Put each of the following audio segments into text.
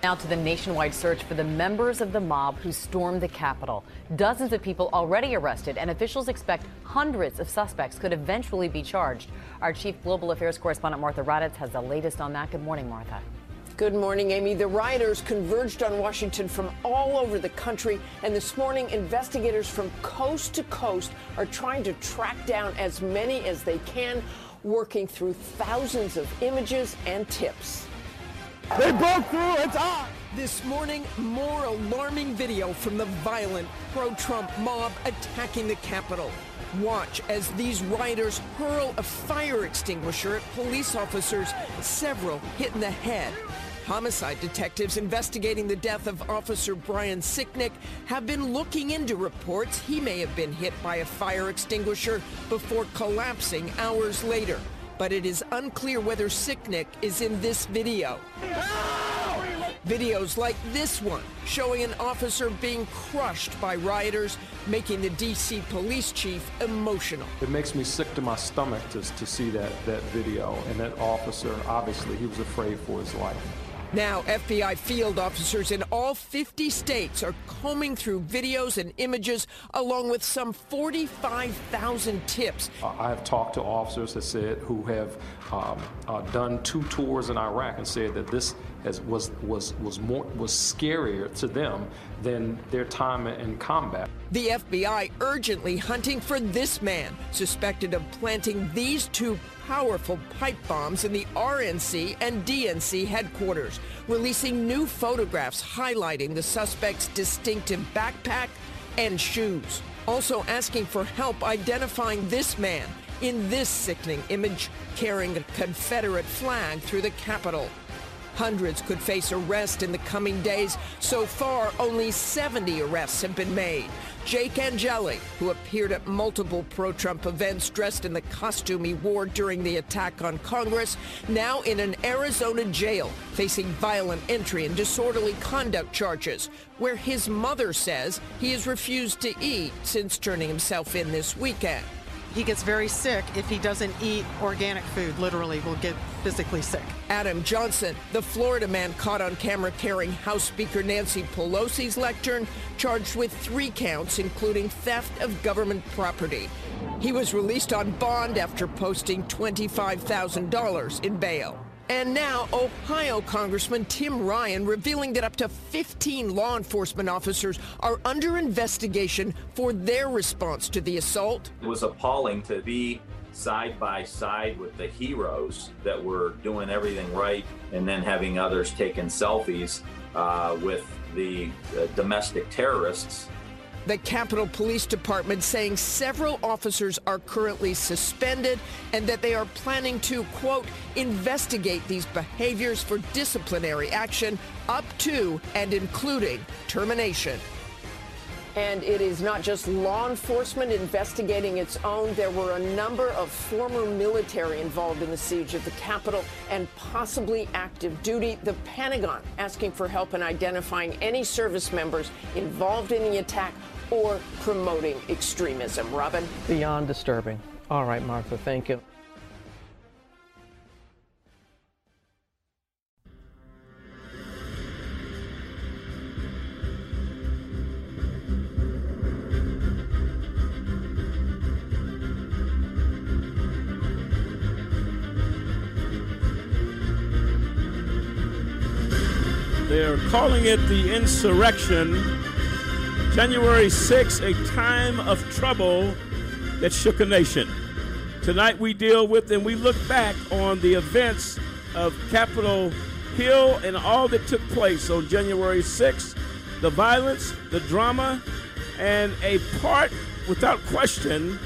Now to the nationwide search for the members of the mob who stormed the Capitol. Dozens of people already arrested, and officials expect hundreds of suspects could eventually be charged. Our chief global affairs correspondent Martha Raddatz has the latest on that. Good morning, Martha. Good morning, Amy. The rioters converged on Washington from all over the country, and this morning, investigators from coast to coast are trying to track down as many as they can, working through thousands of images and tips. They broke through. It's on. This morning, more alarming video from the violent pro Trump mob attacking the Capitol. Watch as these rioters hurl a fire extinguisher at police officers, several hit in the head. Homicide detectives investigating the death of Officer Brian Sicknick have been looking into reports he may have been hit by a fire extinguisher before collapsing hours later but it is unclear whether Sicknick is in this video. Videos like this one showing an officer being crushed by rioters, making the D.C. police chief emotional. It makes me sick to my stomach to, to see that, that video. And that officer, obviously, he was afraid for his life. Now, FBI field officers in all 50 states are combing through videos and images along with some 45,000 tips. I have talked to officers that said who have um, uh, done two tours in Iraq and said that this has, was, was, was, more, was scarier to them than their time in combat. The FBI urgently hunting for this man suspected of planting these two powerful pipe bombs in the RNC and DNC headquarters, releasing new photographs highlighting the suspect's distinctive backpack and shoes. Also asking for help identifying this man in this sickening image carrying a Confederate flag through the Capitol. Hundreds could face arrest in the coming days. So far, only 70 arrests have been made. Jake Angeli, who appeared at multiple pro Trump events dressed in the costume he wore during the attack on Congress, now in an Arizona jail facing violent entry and disorderly conduct charges, where his mother says he has refused to eat since turning himself in this weekend he gets very sick if he doesn't eat organic food, literally, will get physically sick. Adam Johnson, the Florida man caught on camera carrying House Speaker Nancy Pelosi's lectern, charged with three counts, including theft of government property. He was released on bond after posting $25,000 in bail. And now, Ohio Congressman Tim Ryan revealing that up to 15 law enforcement officers are under investigation for their response to the assault. It was appalling to be side by side with the heroes that were doing everything right and then having others taking selfies uh, with the uh, domestic terrorists the Capitol Police Department saying several officers are currently suspended and that they are planning to, quote, investigate these behaviors for disciplinary action up to and including termination. And it is not just law enforcement investigating its own. There were a number of former military involved in the siege of the Capitol and possibly active duty. The Pentagon asking for help in identifying any service members involved in the attack or promoting extremism. Robin? Beyond disturbing. All right, Martha, thank you. They're calling it the insurrection January 6, a time of trouble that shook a nation. Tonight we deal with and we look back on the events of Capitol Hill and all that took place on January 6, the violence, the drama, and a part, without question,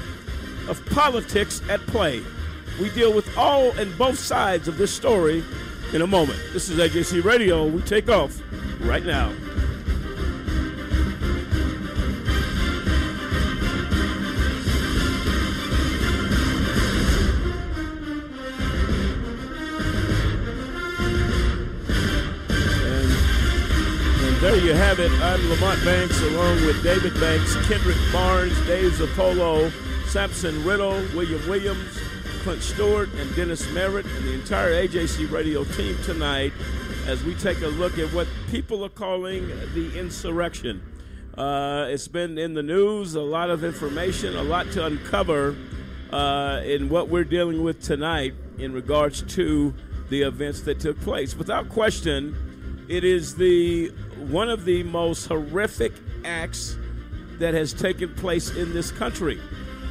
of politics at play. We deal with all and both sides of this story in a moment. This is AJC Radio. We take off right now. You have it. I'm Lamont Banks along with David Banks, Kendrick Barnes, Dave Zappolo, Sampson Riddle, William Williams, Clint Stewart, and Dennis Merritt, and the entire AJC radio team tonight as we take a look at what people are calling the insurrection. Uh, it's been in the news, a lot of information, a lot to uncover uh, in what we're dealing with tonight in regards to the events that took place. Without question, it is the one of the most horrific acts that has taken place in this country.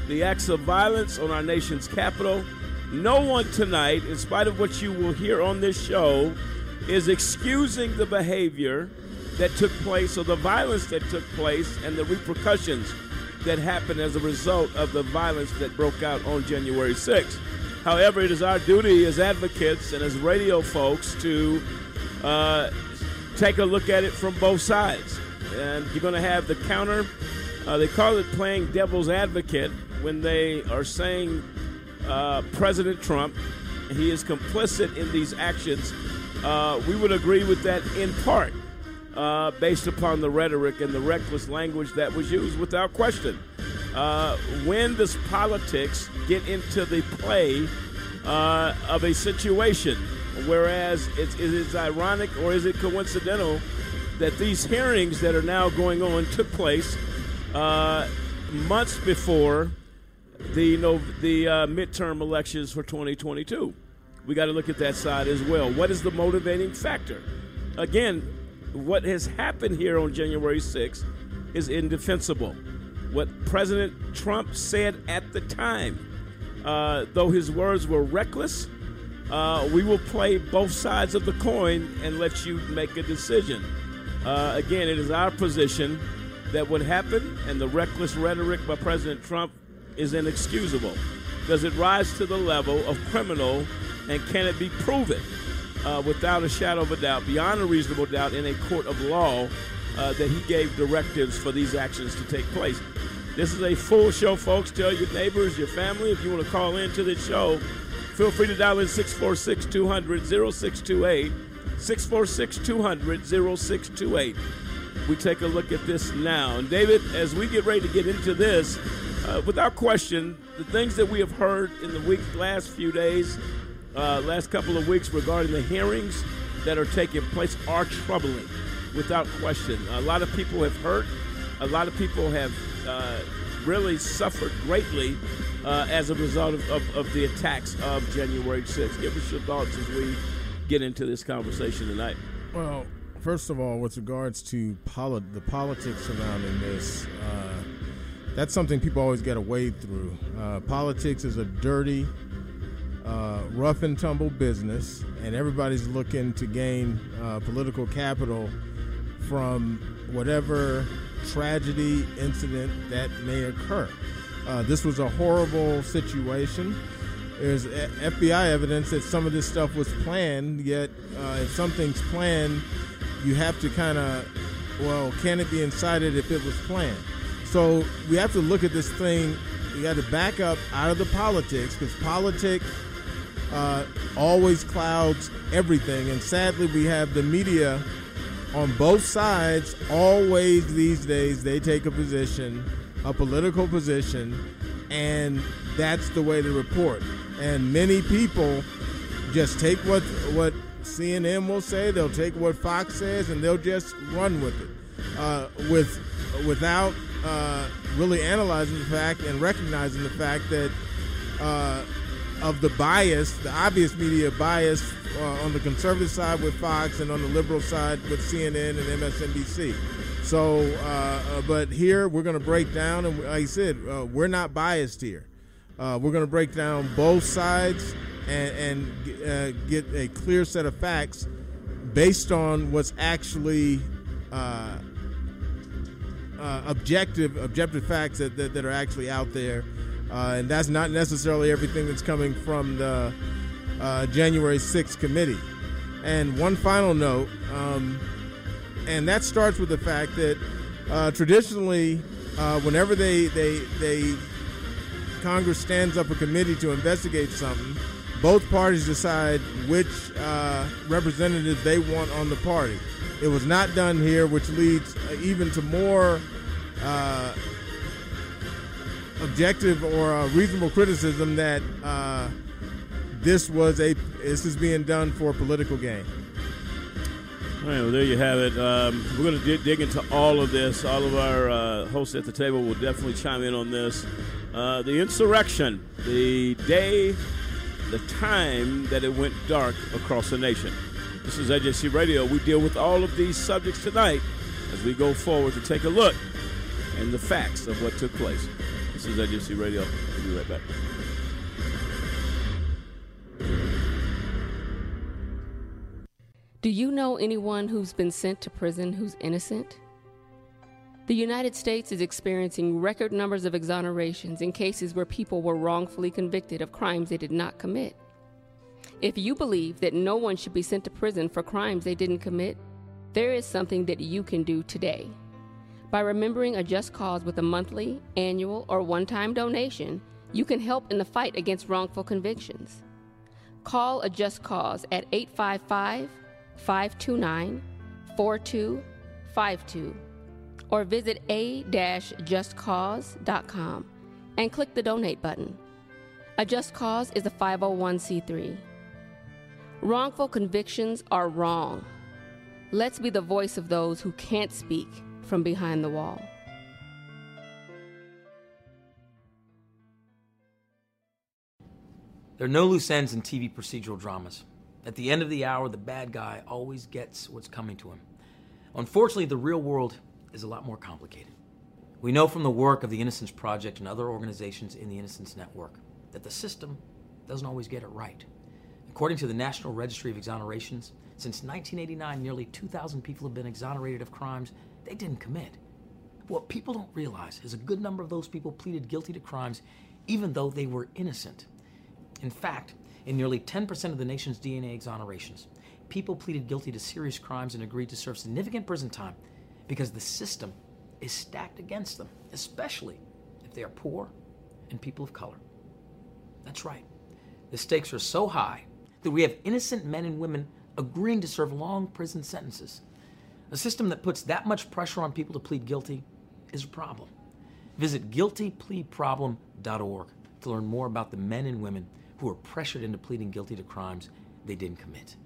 The acts of violence on our nation's capital. No one tonight, in spite of what you will hear on this show, is excusing the behavior that took place or the violence that took place and the repercussions that happened as a result of the violence that broke out on January 6th. However, it is our duty as advocates and as radio folks to uh, take a look at it from both sides. And you're going to have the counter. Uh, they call it playing devil's advocate when they are saying uh, President Trump, he is complicit in these actions. Uh, we would agree with that in part uh, based upon the rhetoric and the reckless language that was used without question. Uh, when does politics get into the play uh, of a situation? Whereas it's, ironic or is it coincidental that these hearings that are now going on took place uh, months before the you know, the uh, midterm elections for 2022? We got to look at that side as well. What is the motivating factor? Again, what has happened here on January 6th is indefensible. What President Trump said at the time, uh, though his words were reckless, uh, we will play both sides of the coin and let you make a decision. Uh, again, it is our position that what happened and the reckless rhetoric by President Trump is inexcusable. Does it rise to the level of criminal and can it be proven? uh, without a shadow of a doubt, beyond a reasonable doubt, in a court of law uh, that he gave directives for these actions to take place. This is a full show, folks. Tell your neighbors, your family, if you want to call in to this show, feel free to dial in 646 200 0628. 646 200 0628. We take a look at this now. And David, as we get ready to get into this, uh, without question, the things that we have heard in the week, last few days, uh, last couple of weeks regarding the hearings that are taking place are troubling, without question. A lot of people have hurt. A lot of people have uh, really suffered greatly uh, as a result of, of, of, the attacks of January 6th. Give us your thoughts as we get into this conversation tonight. Well, first of all, with regards to the politics surrounding this, uh, that's something people always got to wade through. Uh, politics is a dirty, uh, rough and tumble business, and everybody's looking to gain uh, political capital from whatever tragedy incident that may occur. Uh, this was a horrible situation. There's FBI evidence that some of this stuff was planned, yet, uh, if something's planned, you have to kind of, well, can it be incited if it was planned? So we have to look at this thing. We got to back up out of the politics because politics uh, always clouds everything. And sadly, we have the media on both sides always these days they take a position, a political position, and that's the way they report. And many people just take what what CNN will say, they'll take what Fox says, and they'll just run with it, uh, with without uh, really analyzing the fact and recognizing the fact that uh, of the bias, the obvious media bias uh, on the conservative side with Fox and on the liberal side with CNN and MSNBC. So, uh, uh, but here we're going to break down, and like I said, uh, we're not biased here. Uh, we're going to break down both sides and, and uh, get a clear set of facts based on what's actually objective, objective facts that, that, that are actually out there uh, and that's not necessarily everything that's coming from the uh, January 6th committee. And one final note, um, and that starts with the fact that uh, traditionally, uh, whenever they, they, they Congress stands up a committee to investigate something, both parties decide which uh, representatives they want on the party. It was not done here, which leads uh, even to more objective or reasonable criticism that uh, this was a this is being done for a political gain. All right, well, there you have it. Um, we're going to dig, dig, into all of this. All of our uh, hosts at the table will definitely chime in on this. Uh, the insurrection, the day, the time that it went dark across the nation. This is AJC Radio. We deal with all of these subjects tonight as we go forward to take a look and the facts of what took place. This is AJC Radio. We'll be right back. Do you know anyone who's been sent to prison who's innocent? The United States is experiencing record numbers of exonerations in cases where people were wrongfully convicted of crimes they did not commit. If you believe that no one should be sent to prison for crimes they didn't commit, there is something that you can do today. By remembering a just cause with a monthly, annual, or one time donation, you can help in the fight against wrongful convictions. Call a just cause at 855 529 4252 or visit a-justcause.com and click the donate button. A Just Cause is a 501c3. Wrongful convictions are wrong. Let's be the voice of those who can't speak from behind the wall. There are no loose ends in TV procedural dramas. At the end of the hour, the bad guy always gets what's coming to him. Unfortunately, the real world is a lot more complicated. We know from the work of the Innocence Project and other organizations in the Innocence Network that the system doesn't always get it right. According to the National Registry of Exonerations, since 1989, nearly 2,000 people have been exonerated of crimes they didn't commit. What people don't realize is a good number of those people pleaded guilty to crimes even though they were innocent. In fact, in nearly 10% of the nation's DNA exonerations, people pleaded guilty to serious crimes and agreed to serve significant prison time because the system is stacked against them, especially if they are poor and people of color. That's right. The stakes are so high that we have innocent men and women agreeing to serve long prison sentences. A system that puts that much pressure on people to plead guilty is a problem. Visit guiltypleaproblem.org to learn more about the men and women who are pressured into pleading guilty to crimes they didn't commit.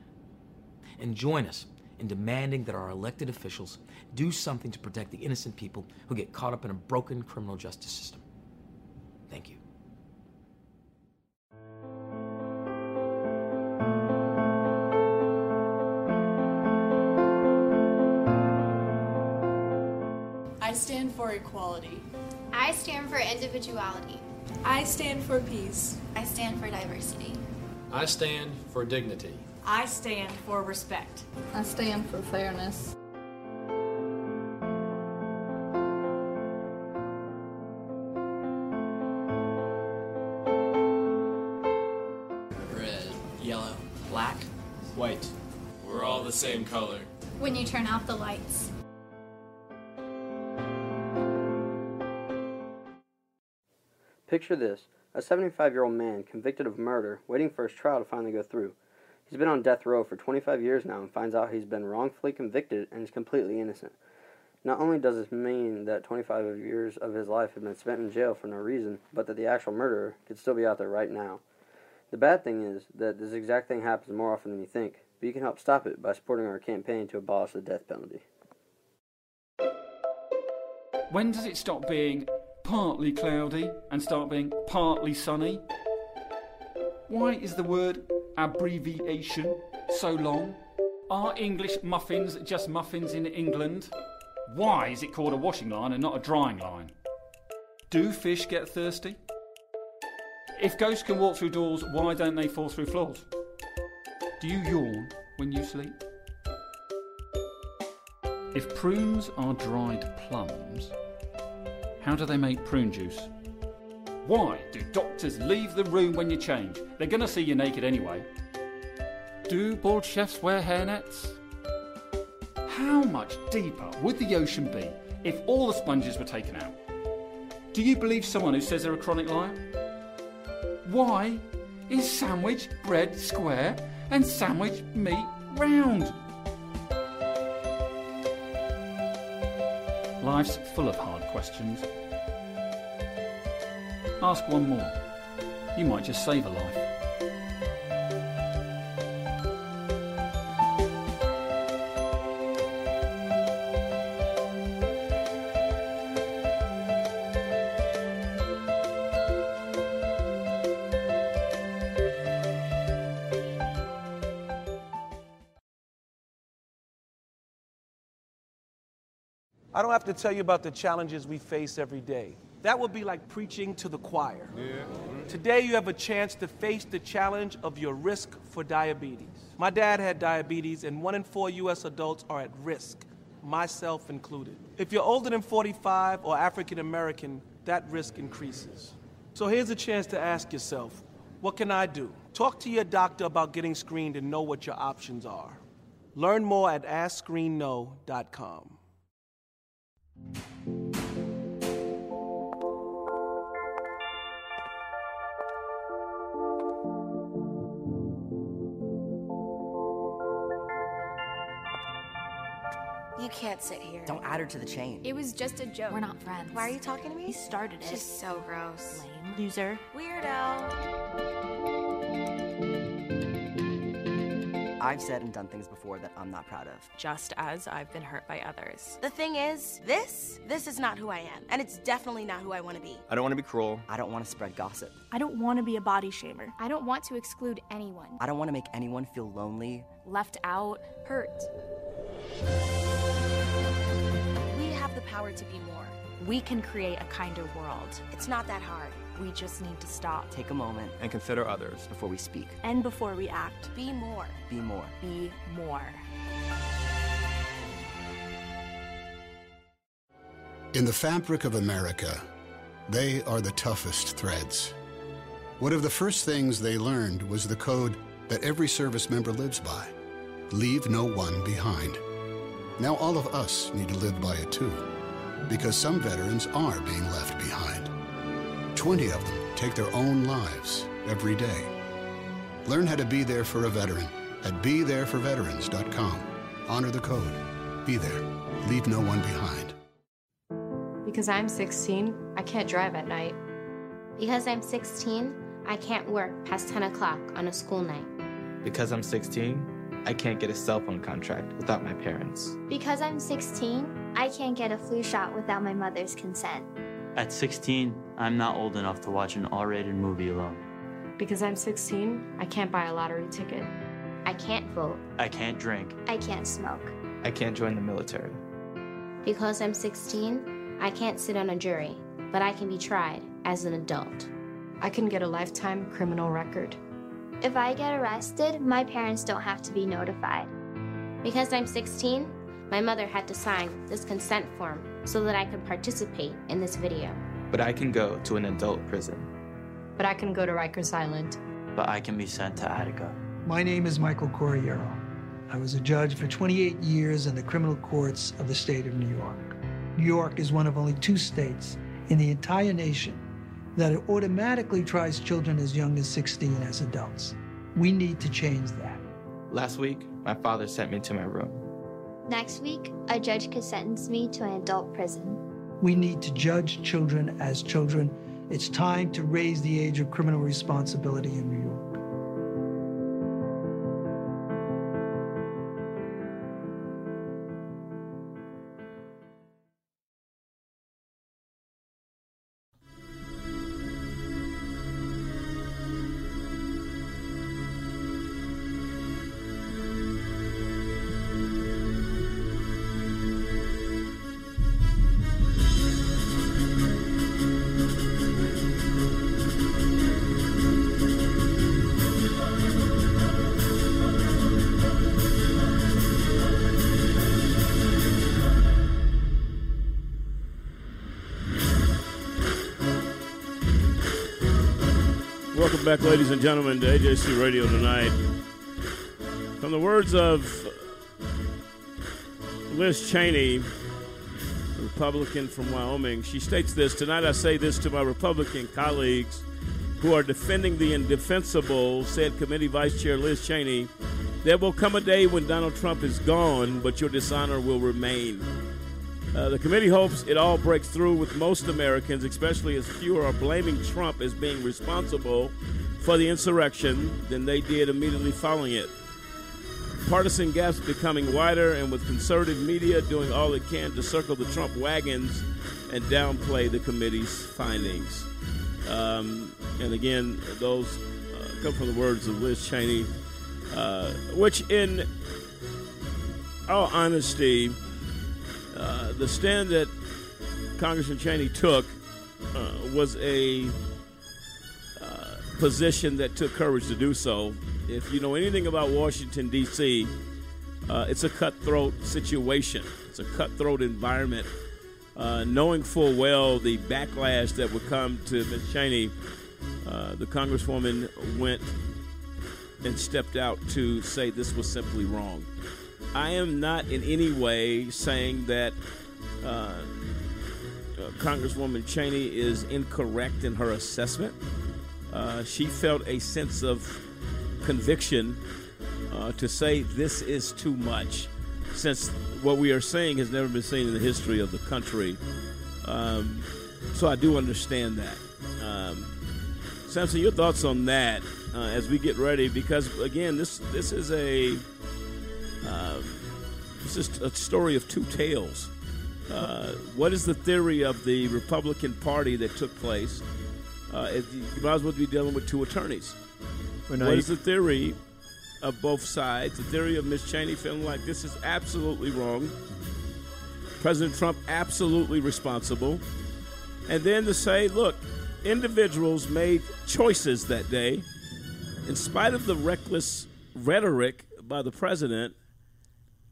And join us in demanding that our elected officials do something to protect the innocent people who get caught up in a broken criminal justice system. Thank you. Stand for equality. I stand for individuality. I stand for peace. I stand for diversity. I stand for dignity. I stand for respect. I stand for fairness. Red, yellow, black, white. We're all the same color. When you turn off the lights. Picture this a 75 year old man convicted of murder waiting for his trial to finally go through. He's been on death row for 25 years now and finds out he's been wrongfully convicted and is completely innocent. Not only does this mean that 25 years of his life have been spent in jail for no reason, but that the actual murderer could still be out there right now. The bad thing is that this exact thing happens more often than you think, but you can help stop it by supporting our campaign to abolish the death penalty. When does it stop being partly cloudy and start being partly sunny? Why is the word abbreviation so long? Are English muffins just muffins in England? Why is it called a washing line and not a drying line? Do fish get thirsty? If ghosts can walk through doors, why don't they fall through floors? Do you yawn when you sleep? If prunes are dried plums, how do they make prune juice? Why do doctors leave the room when you change? They're going to see you naked anyway. Do bald chefs wear hairnets? How much deeper would the ocean be if all the sponges were taken out? Do you believe someone who says they're a chronic liar? Why is sandwich bread square and sandwich meat round? Life's full of hard questions. Ask one more. You might just save a life. I don't have to tell you about the challenges we face every day. That would be like preaching to the choir. Mm-hmm. Today, you have a chance to face the challenge of your risk for diabetes. My dad had diabetes, and one in four U.S. adults are at risk, myself included. If you're older than 45 or African American, that risk increases. So here's a chance to ask yourself what can I do? Talk to your doctor about getting screened and know what your options are. Learn more at AskScreenKnow.com. You can't sit here. Don't add her to the chain. It was just a joke. We're not friends. Why are you talking to me? He started it. She's so gross. Lame. Loser. Weirdo. I've said and done things before that I'm not proud of. Just as I've been hurt by others. The thing is, this, this is not who I am. And it's definitely not who I want to be. I don't want to be cruel. I don't want to spread gossip. I don't want to be a body shamer. I don't want to exclude anyone. I don't want to make anyone feel lonely, left out, hurt. We have the power to be more. We can create a kinder world. It's not that hard. We just need to stop. Take a moment and consider others before we speak. And before we act. Be more. Be more. Be more. In the fabric of America, they are the toughest threads. One of the first things they learned was the code that every service member lives by leave no one behind. Now all of us need to live by it too, because some veterans are being left behind. 20 of them take their own lives every day. Learn how to be there for a veteran at BeThereForVeterans.com. Honor the code. Be there. Leave no one behind. Because I'm 16, I can't drive at night. Because I'm 16, I can't work past 10 o'clock on a school night. Because I'm 16, I can't get a cell phone contract without my parents. Because I'm 16, I can't get a flu shot without my mother's consent. At 16, I'm not old enough to watch an R rated movie alone. Because I'm 16, I can't buy a lottery ticket. I can't vote. I can't drink. I can't smoke. I can't join the military. Because I'm 16, I can't sit on a jury, but I can be tried as an adult. I can get a lifetime criminal record. If I get arrested, my parents don't have to be notified. Because I'm 16, my mother had to sign this consent form so that I could participate in this video. But I can go to an adult prison. But I can go to Rikers Island. But I can be sent to Attica. My name is Michael Corriero. I was a judge for 28 years in the criminal courts of the state of New York. New York is one of only two states in the entire nation that automatically tries children as young as 16 as adults. We need to change that. Last week, my father sent me to my room. Next week, a judge could sentence me to an adult prison. We need to judge children as children. It's time to raise the age of criminal responsibility in New York. Back, ladies and gentlemen, to AJC Radio tonight. From the words of Liz Cheney, Republican from Wyoming, she states this Tonight I say this to my Republican colleagues who are defending the indefensible, said Committee Vice Chair Liz Cheney. There will come a day when Donald Trump is gone, but your dishonor will remain. Uh, the committee hopes it all breaks through with most Americans, especially as fewer are blaming Trump as being responsible for the insurrection than they did immediately following it. Partisan gaps becoming wider, and with conservative media doing all it can to circle the Trump wagons and downplay the committee's findings. Um, and again, those uh, come from the words of Liz Cheney, uh, which, in all honesty, uh, the stand that Congressman Cheney took uh, was a uh, position that took courage to do so. If you know anything about Washington, D.C., uh, it's a cutthroat situation, it's a cutthroat environment. Uh, knowing full well the backlash that would come to Ms. Cheney, the Congresswoman went and stepped out to say this was simply wrong. I am not in any way saying that uh, uh, Congresswoman Cheney is incorrect in her assessment. Uh, she felt a sense of conviction uh, to say this is too much, since what we are saying has never been seen in the history of the country. Um, so I do understand that. Um, Samson, your thoughts on that uh, as we get ready? Because again, this this is a uh, this is a story of two tales. Uh, what is the theory of the Republican Party that took place? Uh, it, you might as well be dealing with two attorneys. Well, no, what is the theory of both sides? The theory of Miss Cheney feeling like this is absolutely wrong. President Trump absolutely responsible. And then to say, look, individuals made choices that day. In spite of the reckless rhetoric by the president,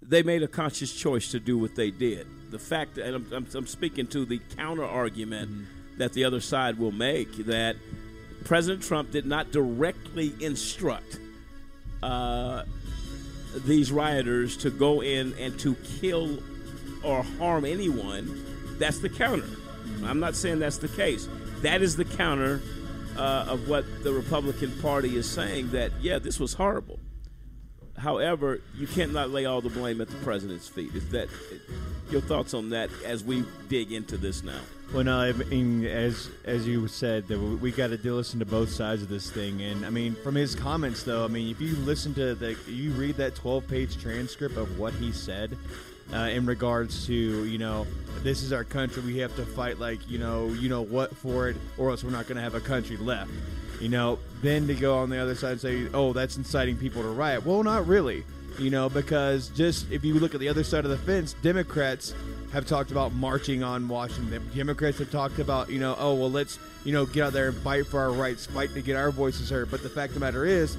they made a conscious choice to do what they did. The fact, and I'm, I'm, I'm speaking to the counter argument that the other side will make, that President Trump did not directly instruct uh, these rioters to go in and to kill or harm anyone. That's the counter. I'm not saying that's the case. That is the counter uh, of what the Republican Party is saying that, yeah, this was horrible. However, you cannot lay all the blame at the president's feet. Is that your thoughts on that as we dig into this now? Well, no, I mean, as as you said, that we, got to listen to both sides of this thing, and I mean, from his comments, though, I mean, if you listen to the, you read that twelve-page transcript of what he said uh, in regards to, you know, this is our country, we have to fight like, you know, you know what for it, or else we're not going to have a country left. You know, then to go on the other side and say, oh, that's inciting people to riot. Well, not really. You know, because just if you look at the other side of the fence, Democrats have talked about marching on Washington. Democrats have talked about, you know, oh, well, let's, you know, get out there and fight for our rights, fight to get our voices heard. But the fact of the matter is,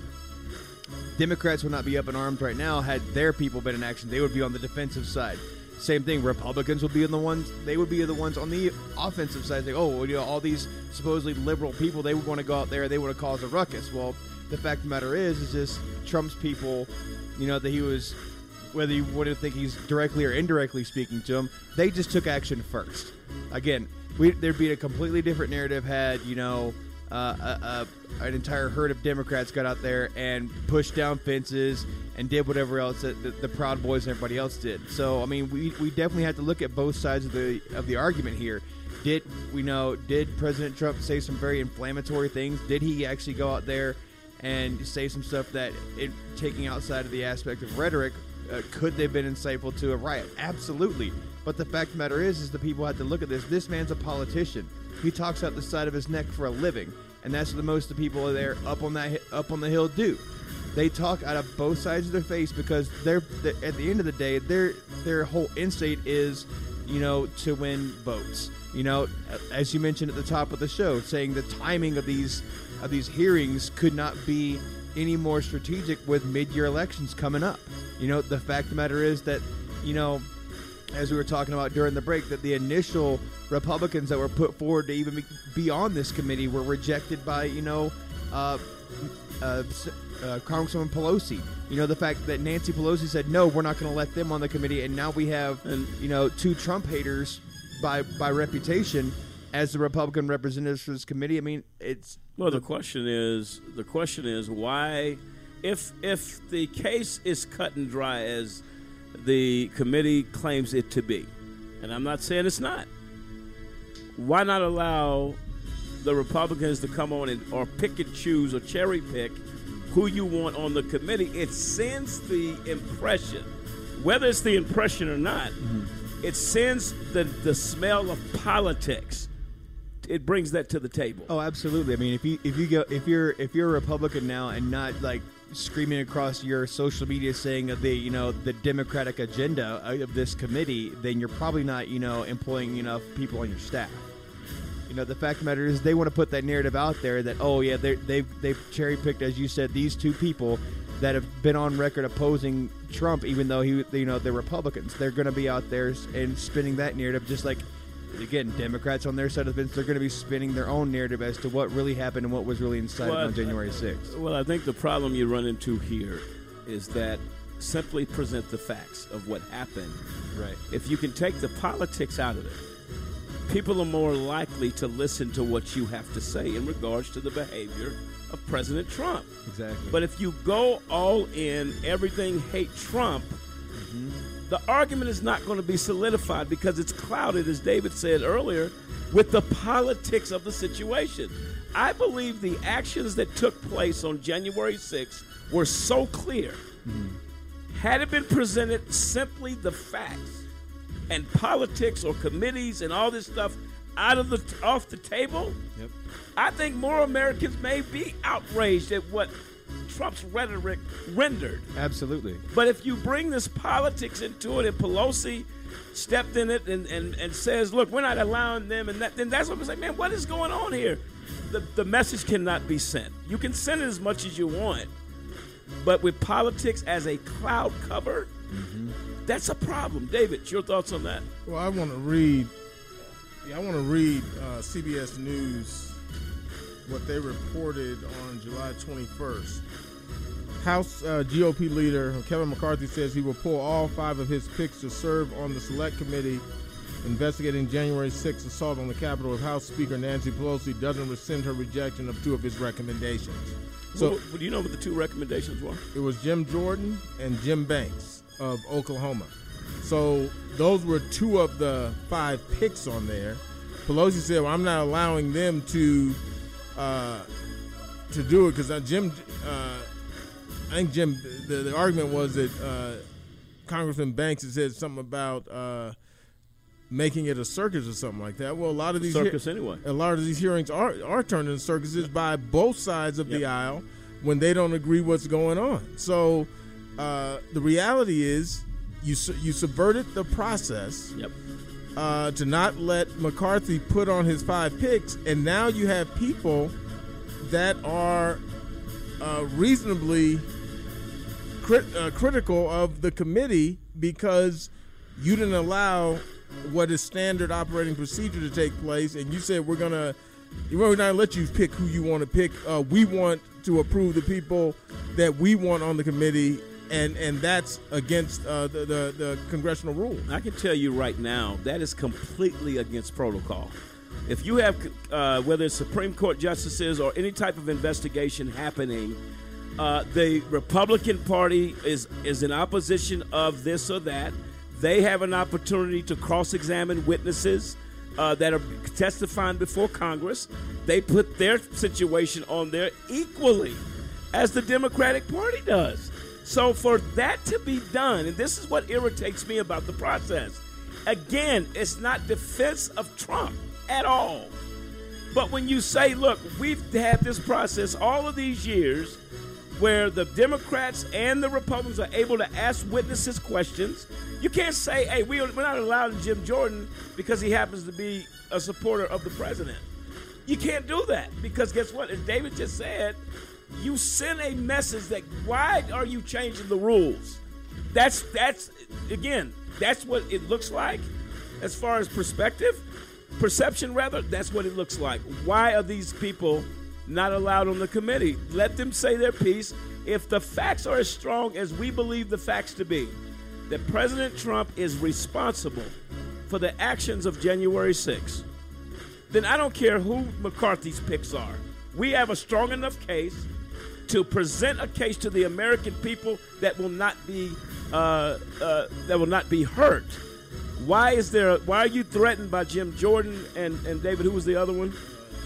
Democrats would not be up in arms right now had their people been in action. They would be on the defensive side. Same thing. Republicans would be the ones. They would be the ones on the offensive side. Like, oh, well, you know, all these supposedly liberal people, they would want to go out there. They would have caused a ruckus. Well, the fact of the matter is, is just Trump's people. You know that he was, whether you would think he's directly or indirectly speaking to them, they just took action first. Again, we, there'd be a completely different narrative had you know uh, a, a, an entire herd of Democrats got out there and pushed down fences and did whatever else that the, the Proud Boys and everybody else did. So I mean, we, we definitely have to look at both sides of the of the argument here. Did we know? Did President Trump say some very inflammatory things? Did he actually go out there and say some stuff that, it, taking outside of the aspect of rhetoric, uh, could they have been insightful to a riot? Absolutely. But the fact of the matter is, is the people had to look at this. This man's a politician. He talks out the side of his neck for a living, and that's what the most of the people there up on that up on the hill do. They talk out of both sides of their face because they're, they at the end of the day, their their whole instinct is, you know, to win votes. You know, as you mentioned at the top of the show, saying the timing of these of these hearings could not be any more strategic with mid-year elections coming up. You know, the fact of the matter is that, you know, as we were talking about during the break, that the initial Republicans that were put forward to even be- on this committee were rejected by, you know, uh, uh, uh, Congresswoman Pelosi. You know, the fact that Nancy Pelosi said, no, we're not going to let them on the committee. And now we have, you know, two Trump haters by, by reputation as the Republican representatives for this committee. I mean, it's. Well, the question is the question is why, if if the case is cut and dry as the committee claims it to be, and I'm not saying it's not, why not allow the Republicans to come on and or pick and choose or cherry pick who you want on the committee? It sends the impression, whether it's the impression or not, mm-hmm. it sends the the smell of politics. It brings that to the table. Oh, absolutely. I mean, if you if you go if you're if you're a Republican now and not like screaming across your social media saying the you know the democratic agenda of this committee then you're probably not you know employing enough people on your staff. You know the fact of the matter is they want to put that narrative out there that oh yeah they they've they've cherry picked as you said these two people that have been on record opposing Trump even though he you know they're Republicans. They're going to be out there and spinning that narrative just like again Democrats on their side of the fence they're going to be spinning their own narrative as to what really happened and what was really inside Well, on January 6th Well, I think the problem you run into here is that simply present the facts of what happened. Right. If you can take the politics out of it, people are more likely to listen to what you have to say in regards to the behavior of President Trump. Exactly. But if you go all in, everything hate Trump, the argument is not going to be solidified because it's clouded, as David said earlier, with the politics of the situation. I believe the actions that took place on January 6th were so clear. Mm-hmm. Had it been presented simply the facts and politics or committees and all this stuff out of the off the table, Yep. I think more Americans may be outraged at what Trump's rhetoric rendered. Absolutely. But if you bring this politics into it and Pelosi stepped in it and, and, and says, look, we're not allowing them, and that, then that's what we say, man, what is going on here? The, the message cannot be sent. You can send it as much as you want, but with politics as a cloud cover, that's a problem. David, your thoughts on that? Well, I want to read. Yeah, I want to read uh, CBS News what they reported on July 21st. House uh, GOP leader Kevin McCarthy says he will pull all five of his picks to serve on the Select Committee investigating January 6th assault on the Capitol if House Speaker Nancy Pelosi doesn't rescind her rejection of two of his recommendations. So, So do you know what the two recommendations were? it was Jim Jordan and Jim Banks of Oklahoma. So those were two of the five picks on there. Pelosi said, "Well, I'm not allowing them to uh, to do it because Jim, uh, I think Jim. The, the argument was that uh, Congressman Banks had said something about." Uh, Making it a circus or something like that. Well, a lot of these Circus anyway. A lot of these hearings are are turned into circuses by both sides of the aisle when they don't agree what's going on. So uh, the reality is, you su- you subverted the process. Yep. Uh, to not let McCarthy put on his five picks, and now you have people that are uh, reasonably crit- uh, critical of the committee because you didn't allow what is standard operating procedure to take place, and you said we're gonna we're not let you pick who you want to pick. Uh, we want to approve the people that we want on the committee, and and that's against uh, the, the the congressional rule. I can tell you right now that is completely against protocol. If you have, uh, whether it's Supreme Court justices or any type of investigation happening, uh, the Republican Party is is in opposition of this or that. They have an opportunity to cross-examine witnesses uh, that are testifying before Congress. They put their situation on there equally as the Democratic Party does. So for that to be done, and this is what irritates me about the process. Again, it's not defense of Trump at all. But when you say, look, we've had this process all of these years where the Democrats and the Republicans are able to ask witnesses questions, you can't say, hey, we- we're not allowing Jim Jordan because he happens to be a supporter of the president. You can't do that because guess what? As David just said, you send a message that why are you changing the rules? That's that's again, that's what it looks like as far as perspective, perception rather. That's what it looks like. Why are these people not allowed on the committee? Let them say their piece. If the facts are as strong as we believe the facts to be, that President Trump is responsible for the actions of January 6th, then I don't care who McCarthy's picks are. We have a strong enough case to present a case to the American people that will not be uh, uh, that will not be hurt. Why is there? Why are you threatened by Jim Jordan and, and David? Who was the other one?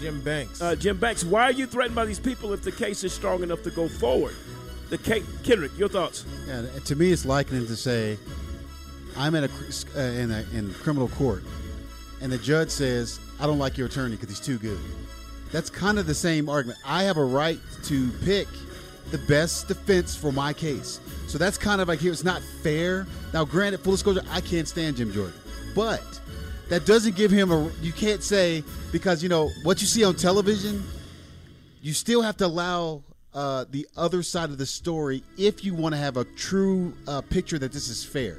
Jim Banks. Uh, Jim Banks. Why are you threatened by these people if the case is strong enough to go forward? The case, Kendrick, your thoughts? Yeah, to me, it's likening to say, I'm in a uh, in a in criminal court, and the judge says, I don't like your attorney because he's too good. That's kind of the same argument. I have a right to pick the best defense for my case. So that's kind of like here. It's not fair. Now, granted, full disclosure, I can't stand Jim Jordan, but that doesn't give him a. You can't say because you know what you see on television. You still have to allow uh, the other side of the story if you want to have a true uh, picture that this is fair.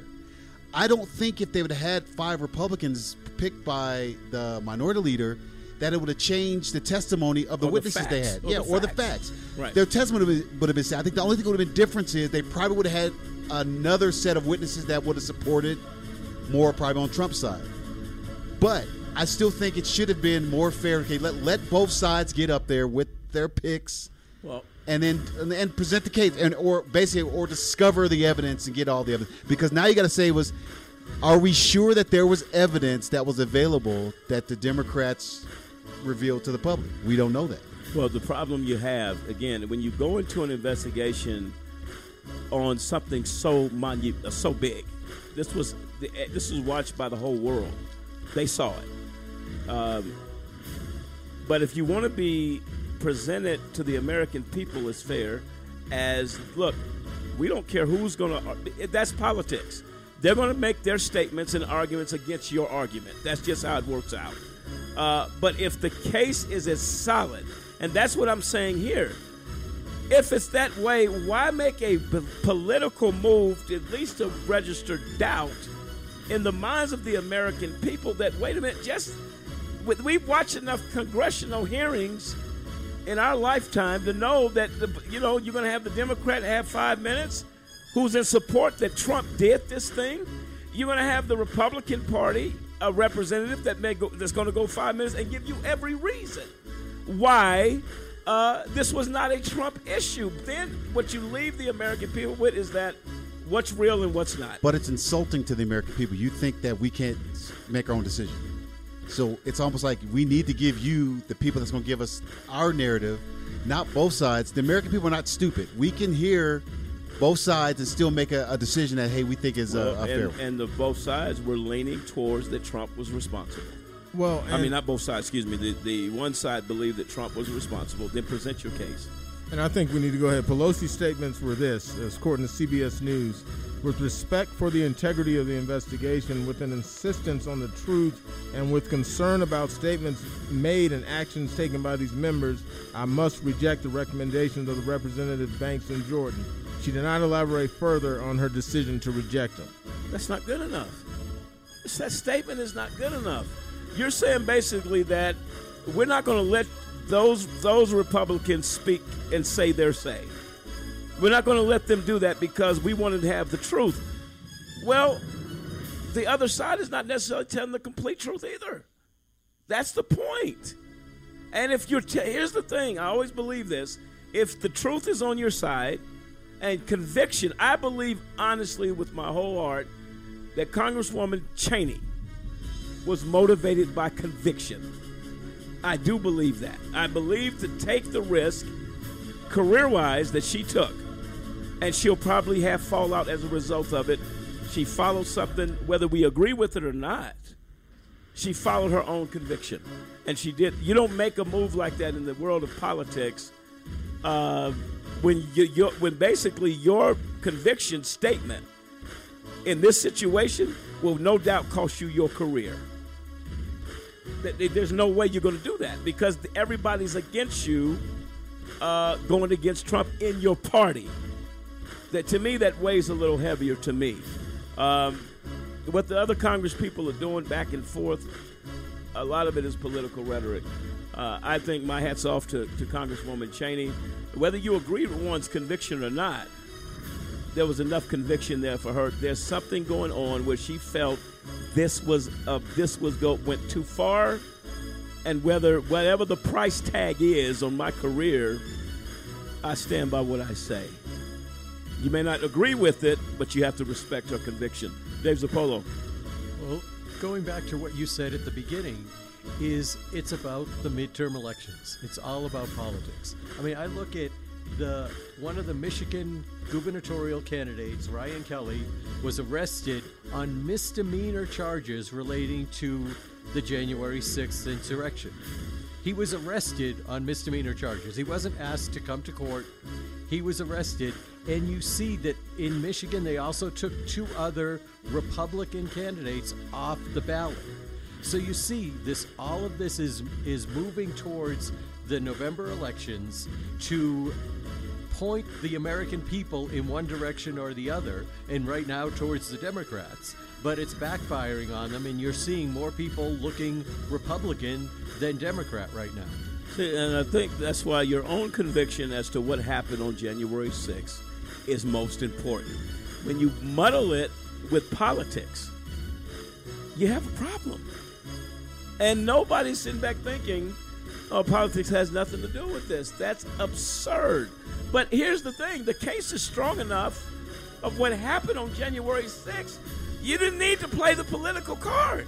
I don't think if they would have had five Republicans picked by the minority leader, that it would have changed the testimony of the Or the witnesses they had. Or yeah, the or the facts. facts. Right. Their testimony would have, would have been. sad. I think the only thing that would have been different is they probably would have had another set of witnesses that would have supported more probably on Trump's side. But I still think it should have been more fair. Okay, let let both sides get up there with their picks. Well, and then and, and present the case and or basically or discover the evidence and get all the evidence because now you got to say was are we sure that there was evidence that was available that the democrats revealed to the public we don't know that Well, the problem you have again when you go into an investigation on something so monu- uh, so big, this was the, eh, this was watched by the whole world. They saw it. Um, but if you want to be presented to the American people as fair, as look, we don't care who's going to. That's politics. They're going to make their statements and arguments against your argument. That's just how it works out. Uh, but if the case is as solid, and that's what I'm saying here, if it's that way, why make a p- political move to at least to register doubt in the minds of the American people that wait a minute, just we- we've watched enough congressional hearings in our lifetime to know that the, you know you're going to have the Democrat have five minutes, who's in support that Trump did this thing. You're going to have the Republican Party a representative that may go, that's going to go five minutes and give you every reason why uh, this was not a Trump issue. Then what you leave the American people with is that what's real and what's not. but it's insulting to the american people you think that we can't make our own decision so it's almost like we need to give you the people that's going to give us our narrative not both sides the american people are not stupid we can hear both sides and still make a, a decision that hey we think is uh, Well, a, a fair and, one. and the both sides were leaning towards that Trump was responsible. Well, I mean, not both sides. Excuse me. The, the one side believed that Trump was responsible. Then present your case. And I think we need to go ahead. Pelosi's statements were this, as according to CBS News, with respect for the integrity of the investigation, with an insistence on the truth, and with concern about statements made and actions taken by these members, I must reject the recommendations of the Representative Banks and Jordan. She did not elaborate further on her decision to reject them. That's not good enough. That statement is not good enough. You're saying basically that we're not going to let those those Republicans speak and say their say. We're not going to let them do that because we wanted to have the truth. Well, the other side is not necessarily telling the complete truth either. That's the point. And if you're, t- here's the thing I always believe this if the truth is on your side and conviction, I believe honestly with my whole heart that Congresswoman Cheney was motivated by conviction. I do believe that. I believe to take the risk career wise that she took, and she'll probably have fallout as a result of it. She followed something, whether we agree with it or not. She followed her own conviction, and she did. You don't make a move like that in the world of politics uh, when you, your, when basically your conviction statement in this situation will no doubt cost you your career. Th- th- There's no way you're going to do that because everybody's against you uh, going against Trump in your party. That to me, that weighs a little heavier to me. Um, what the other Congress people are doing back and forth, a lot of it is political rhetoric. Uh, I think my hat's off to, to Congresswoman Cheney. Whether you agree with one's conviction or not, there was enough conviction there for her. There's something going on where she felt this was uh, this was go went too far, and whether whatever the price tag is on my career, I stand by what I say. You may not agree with it, but you have to respect her conviction. Dave Zappolo. Well, going back to what you said at the beginning, is it's about the midterm elections. It's all about politics. I mean, I look at the one of the Michigan gubernatorial candidates, Ryan Kelley, was arrested on misdemeanor charges relating to the January 6th insurrection. He was arrested on misdemeanor charges. He wasn't asked to come to court. He was arrested, and you see that in Michigan they also took two other Republican candidates off the ballot. So you see this all of this is is moving towards the November elections to point the American people in one direction or the other, and right now towards the Democrats. But it's backfiring on them, and you're seeing more people looking Republican than Democrat right now. And I think that's why your own conviction as to what happened on January 6th is most important. When you muddle it with politics, you have a problem. And nobody's sitting back thinking, oh, politics has nothing to do with this. That's absurd. But here's the thing the case is strong enough of what happened on January 6th. You didn't need to play the political card.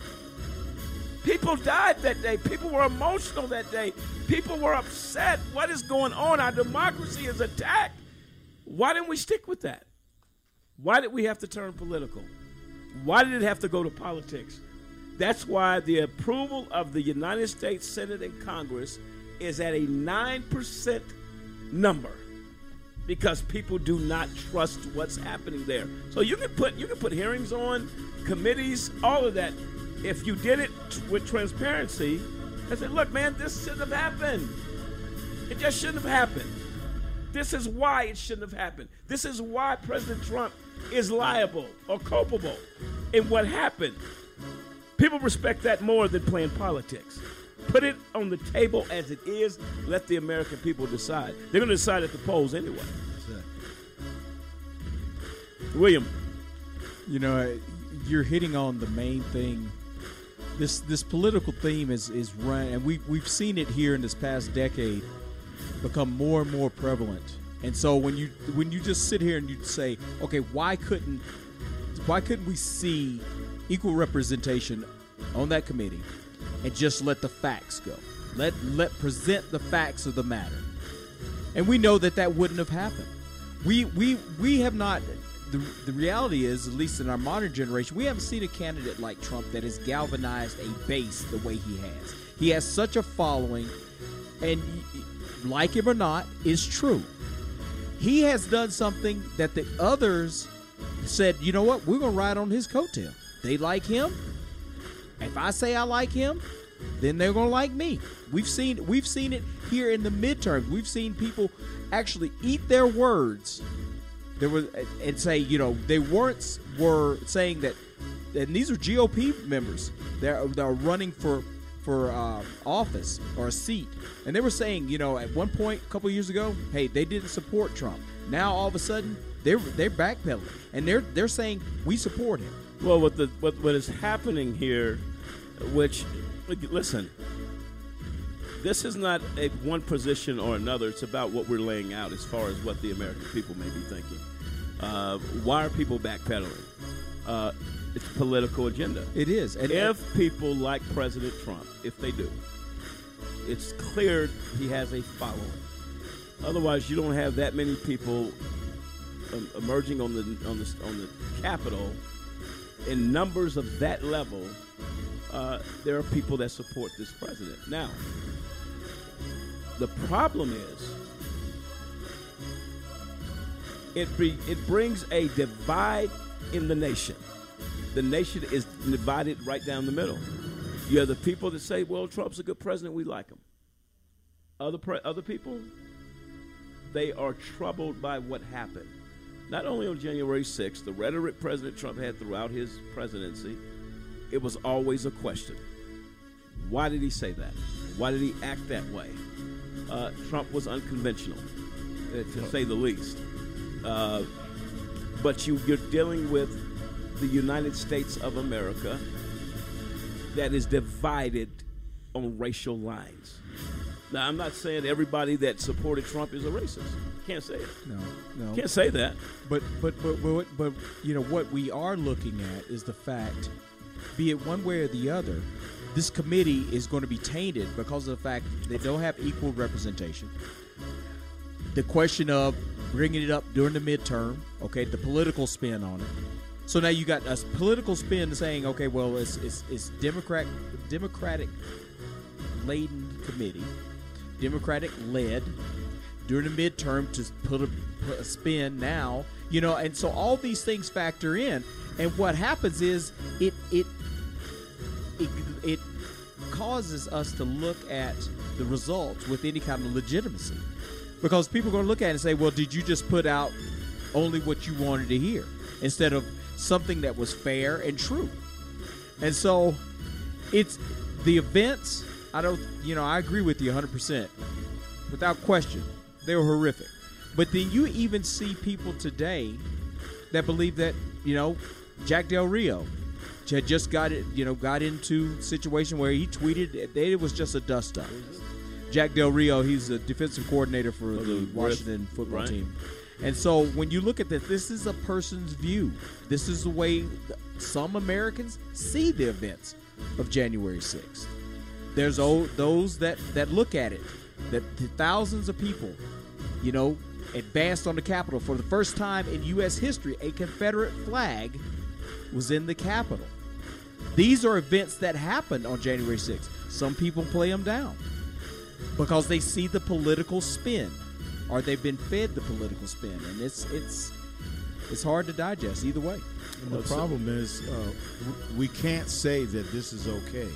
People died that day. People were emotional that day. People were upset. What is going on? Our democracy is attacked. Why didn't we stick with that? Why did we have to turn political? Why did it have to go to politics? That's why the approval of the United States Senate and Congress is at a 9% number because people do not trust what's happening there. So you can put you can put hearings on, committees, all of that. If you did it with transparency, and said, "Look, man, this shouldn't have happened. It just shouldn't have happened. This is why it shouldn't have happened. This is why President Trump is liable or culpable in what happened." People respect that more than playing politics. Put it on the table as it is. Let the American people decide. They're going to decide at the polls anyway. William, you know, you're hitting on the main thing. This this political theme is is run, and we we've seen it here in this past decade become more and more prevalent. And so when you when you just sit here and you say, okay, why couldn't why couldn't we see equal representation on that committee and just let the facts go? Let let present the facts of the matter. And we know that that wouldn't have happened. We we we have not the, the reality is, at least in our modern generation, we haven't seen a candidate like Trump that has galvanized a base the way he has. He has such a following, and like him or not, is true. He has done something that the others said, you know what, we're going to ride on his coattail. They like him. If I say I like him, then they're going to like me. We've seen we've seen it here in the midterms. We've seen people actually eat their words. There was and say you know they weren't were saying that and these are GOP members. They're they're running for for uh, office or a seat. And they were saying you know at one point a couple years ago hey they didn't support Trump. Now all of a sudden they're they're backpedaling. And they're they're saying we support him well what the what what is happening here which listen this is not a one position or another. It's about what we're laying out as far as what the American people may be thinking. Uh, why are people backpedaling? Uh, it's a political agenda. It is. And if people like President Trump, if they do, it's clear he has a following. Otherwise, you don't have that many people um, emerging on the on the on the Capitol in numbers of that level. Uh, there are people that support this president now. The problem is, it be, it brings a divide in the nation. The nation is divided right down the middle. You have the people that say, "Well, Trump's a good president; we like him." Other pre- other people, they are troubled by what happened. Not only on January 6th, the rhetoric President Trump had throughout his presidency, it was always a question. Why did he say that? Why did he act that way? uh, Trump was unconventional, uh, to say the least. Uh, but you, you're dealing with the United States of America that is divided on racial lines. Now, I'm not saying everybody that supported Trump is a racist. Can't say it. No, no. Can't say that. But but but but, but you know what we are looking at is the fact, be it one way or the other, this committee is going to be tainted because of the fact they don't have equal representation. The question of bringing it up during the midterm, okay, the political spin on it. So now you got a political spin saying, okay, well, it's it's, it's Democrat Democratic laden committee, Democratic led. During the midterm to put a, put a spin now, you know, and so all these things factor in. And what happens is it it it, it causes us to look at the results with any kind of legitimacy. Because people are going to look at it and say, well, did you just put out only what you wanted to hear instead of something that was fair and true? And so it's the events. I don't, you know, I agree with you 100%. Without question, they were horrific. But then you even see people today that believe that, you know, Jack Del Rio had just got it, you know, got into situation where he tweeted that it was just a dust up. Jack Del Rio, he's a defensive coordinator for the Washington football right. team. And so when you look at this, this is a person's view. This is the way some Americans see the events of January 6th. There's those that, that look at it, that the thousands of people, you know, advanced on the Capitol for the first time in U.S. history. A Confederate flag was in the Capitol. These are events that happened on January 6th. Some people play them down because they see the political spin or they've been fed the political spin and it's it's it's hard to digest either way. And the problem is, uh, we can't say that this is okay.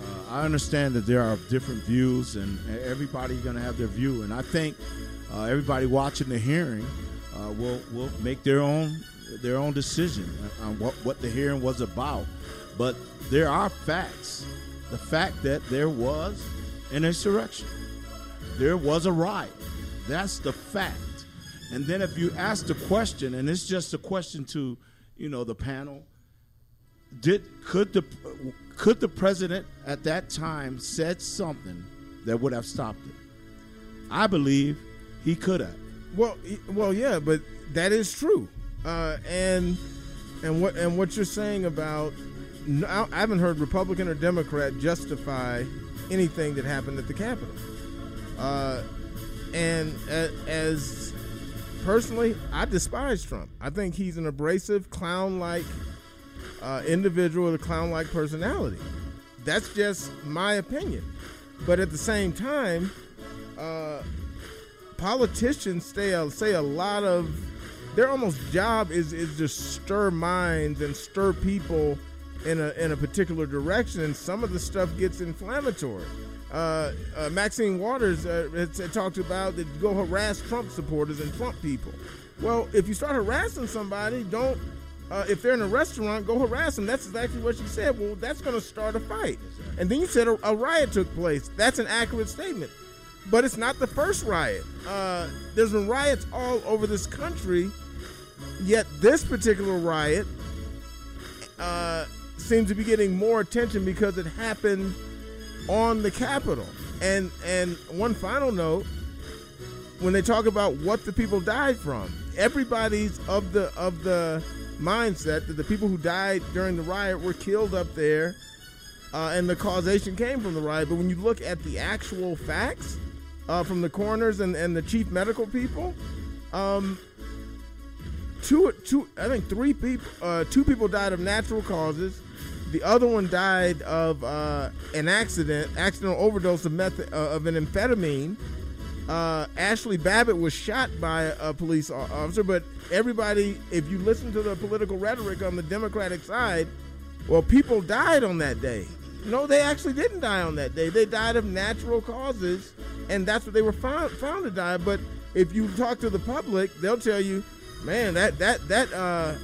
Uh, I understand that there are different views, and everybody's going to have their view. And I think uh, everybody watching the hearing uh, will will make their own their own decision on what what the hearing was about. But there are facts. The fact that there was an insurrection, there was a riot. That's the fact. And then if you ask the question, and it's just a question to, you know, the panel, did could the could the president at that time said something that would have stopped it? I believe he could have. Well, well, yeah, but that is true. Uh, and and what and what you're saying about I haven't heard Republican or Democrat justify anything that happened at the Capitol. Uh, and as personally, I despise Trump. I think he's an abrasive, clown-like uh, individual with a clown-like personality. That's just my opinion. But at the same time, uh, politicians say a, say a lot of their almost job is is just stir minds and stir people in a in a particular direction, and some of the stuff gets inflammatory. Uh, uh, Maxine Waters uh, had, had talked about that go harass Trump supporters and Trump people. Well, if you start harassing somebody, don't. Uh, if they're in a restaurant, go harass them. That's exactly what she said. Well, that's going to start a fight. And then you said a, a riot took place. That's an accurate statement. But it's not the first riot. Uh, there's been riots all over this country, yet this particular riot uh, seems to be getting more attention because it happened on the Capitol. And and one final note, when they talk about what the people died from, everybody's of the of the mindset that the people who died during the riot were killed up there, uh, and the causation came from the riot. But when you look at the actual facts uh, from the coroners and, and the chief medical people, um, two two I think three people, uh, two people died of natural causes. The other one died of uh, an accident, accidental overdose of meth- uh, of an amphetamine. Uh, Ashli Babbitt was shot by a, police officer, but everybody, if you listen to the political rhetoric on the Democratic side, well, people died on that day. No, they actually didn't die on that day. They died of natural causes, and that's what they were found, found to die. But if you talk to the public, they'll tell you, man, that that that uh,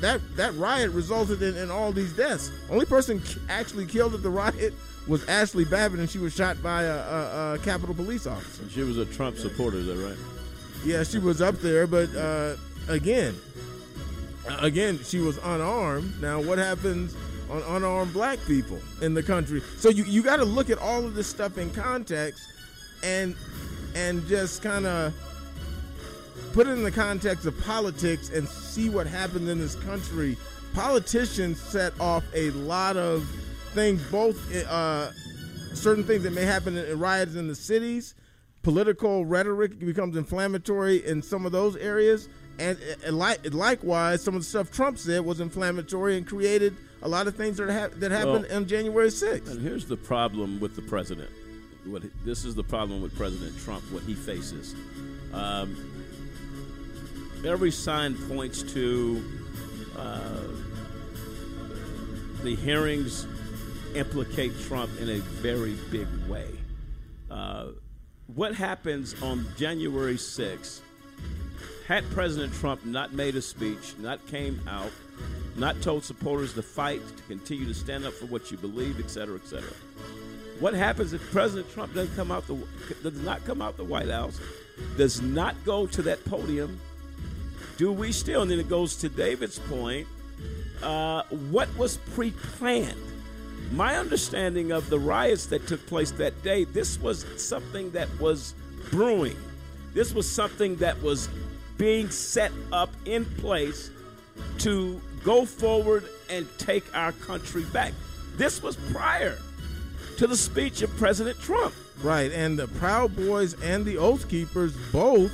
that that riot resulted in, in all these deaths. Only person actually killed at the riot was Ashli Babbitt, and she was shot by a, a, a Capitol police officer. She was a Trump supporter, is that right? Yeah, she was up there, but uh, again, again, she was unarmed. Now, what happens on unarmed black people in the country? So you you got to look at all of this stuff in context, and and just kind of put it in the context of politics and see what happens in this country. Politicians set off a lot of things, both uh, certain things that may happen in riots in the cities. Political rhetoric becomes inflammatory in some of those areas, and, and like likewise, some of the stuff Trump said was inflammatory and created a lot of things that, ha- that happened Well, on January 6th. And here's the problem with the president. what this is the problem with President Trump, what he faces. Um, every sign points to uh, the hearings implicate Trump in a very big way. Uh, what happens on January 6th? Had President Trump not made a speech, not came out, not told supporters to fight, to continue to stand up for what you believe, et cetera, et cetera. What happens if President Trump doesn't come out the does not come out the White House, does not go to that podium? Do we still? And then it goes to David's point. Uh, what was pre-planned? My understanding of the riots that took place that day, this was something that was brewing. This was something that was being set up in place to go forward and take our country back. This was prior to the speech of President Trump. Right, and the Proud Boys and the Oath Keepers both,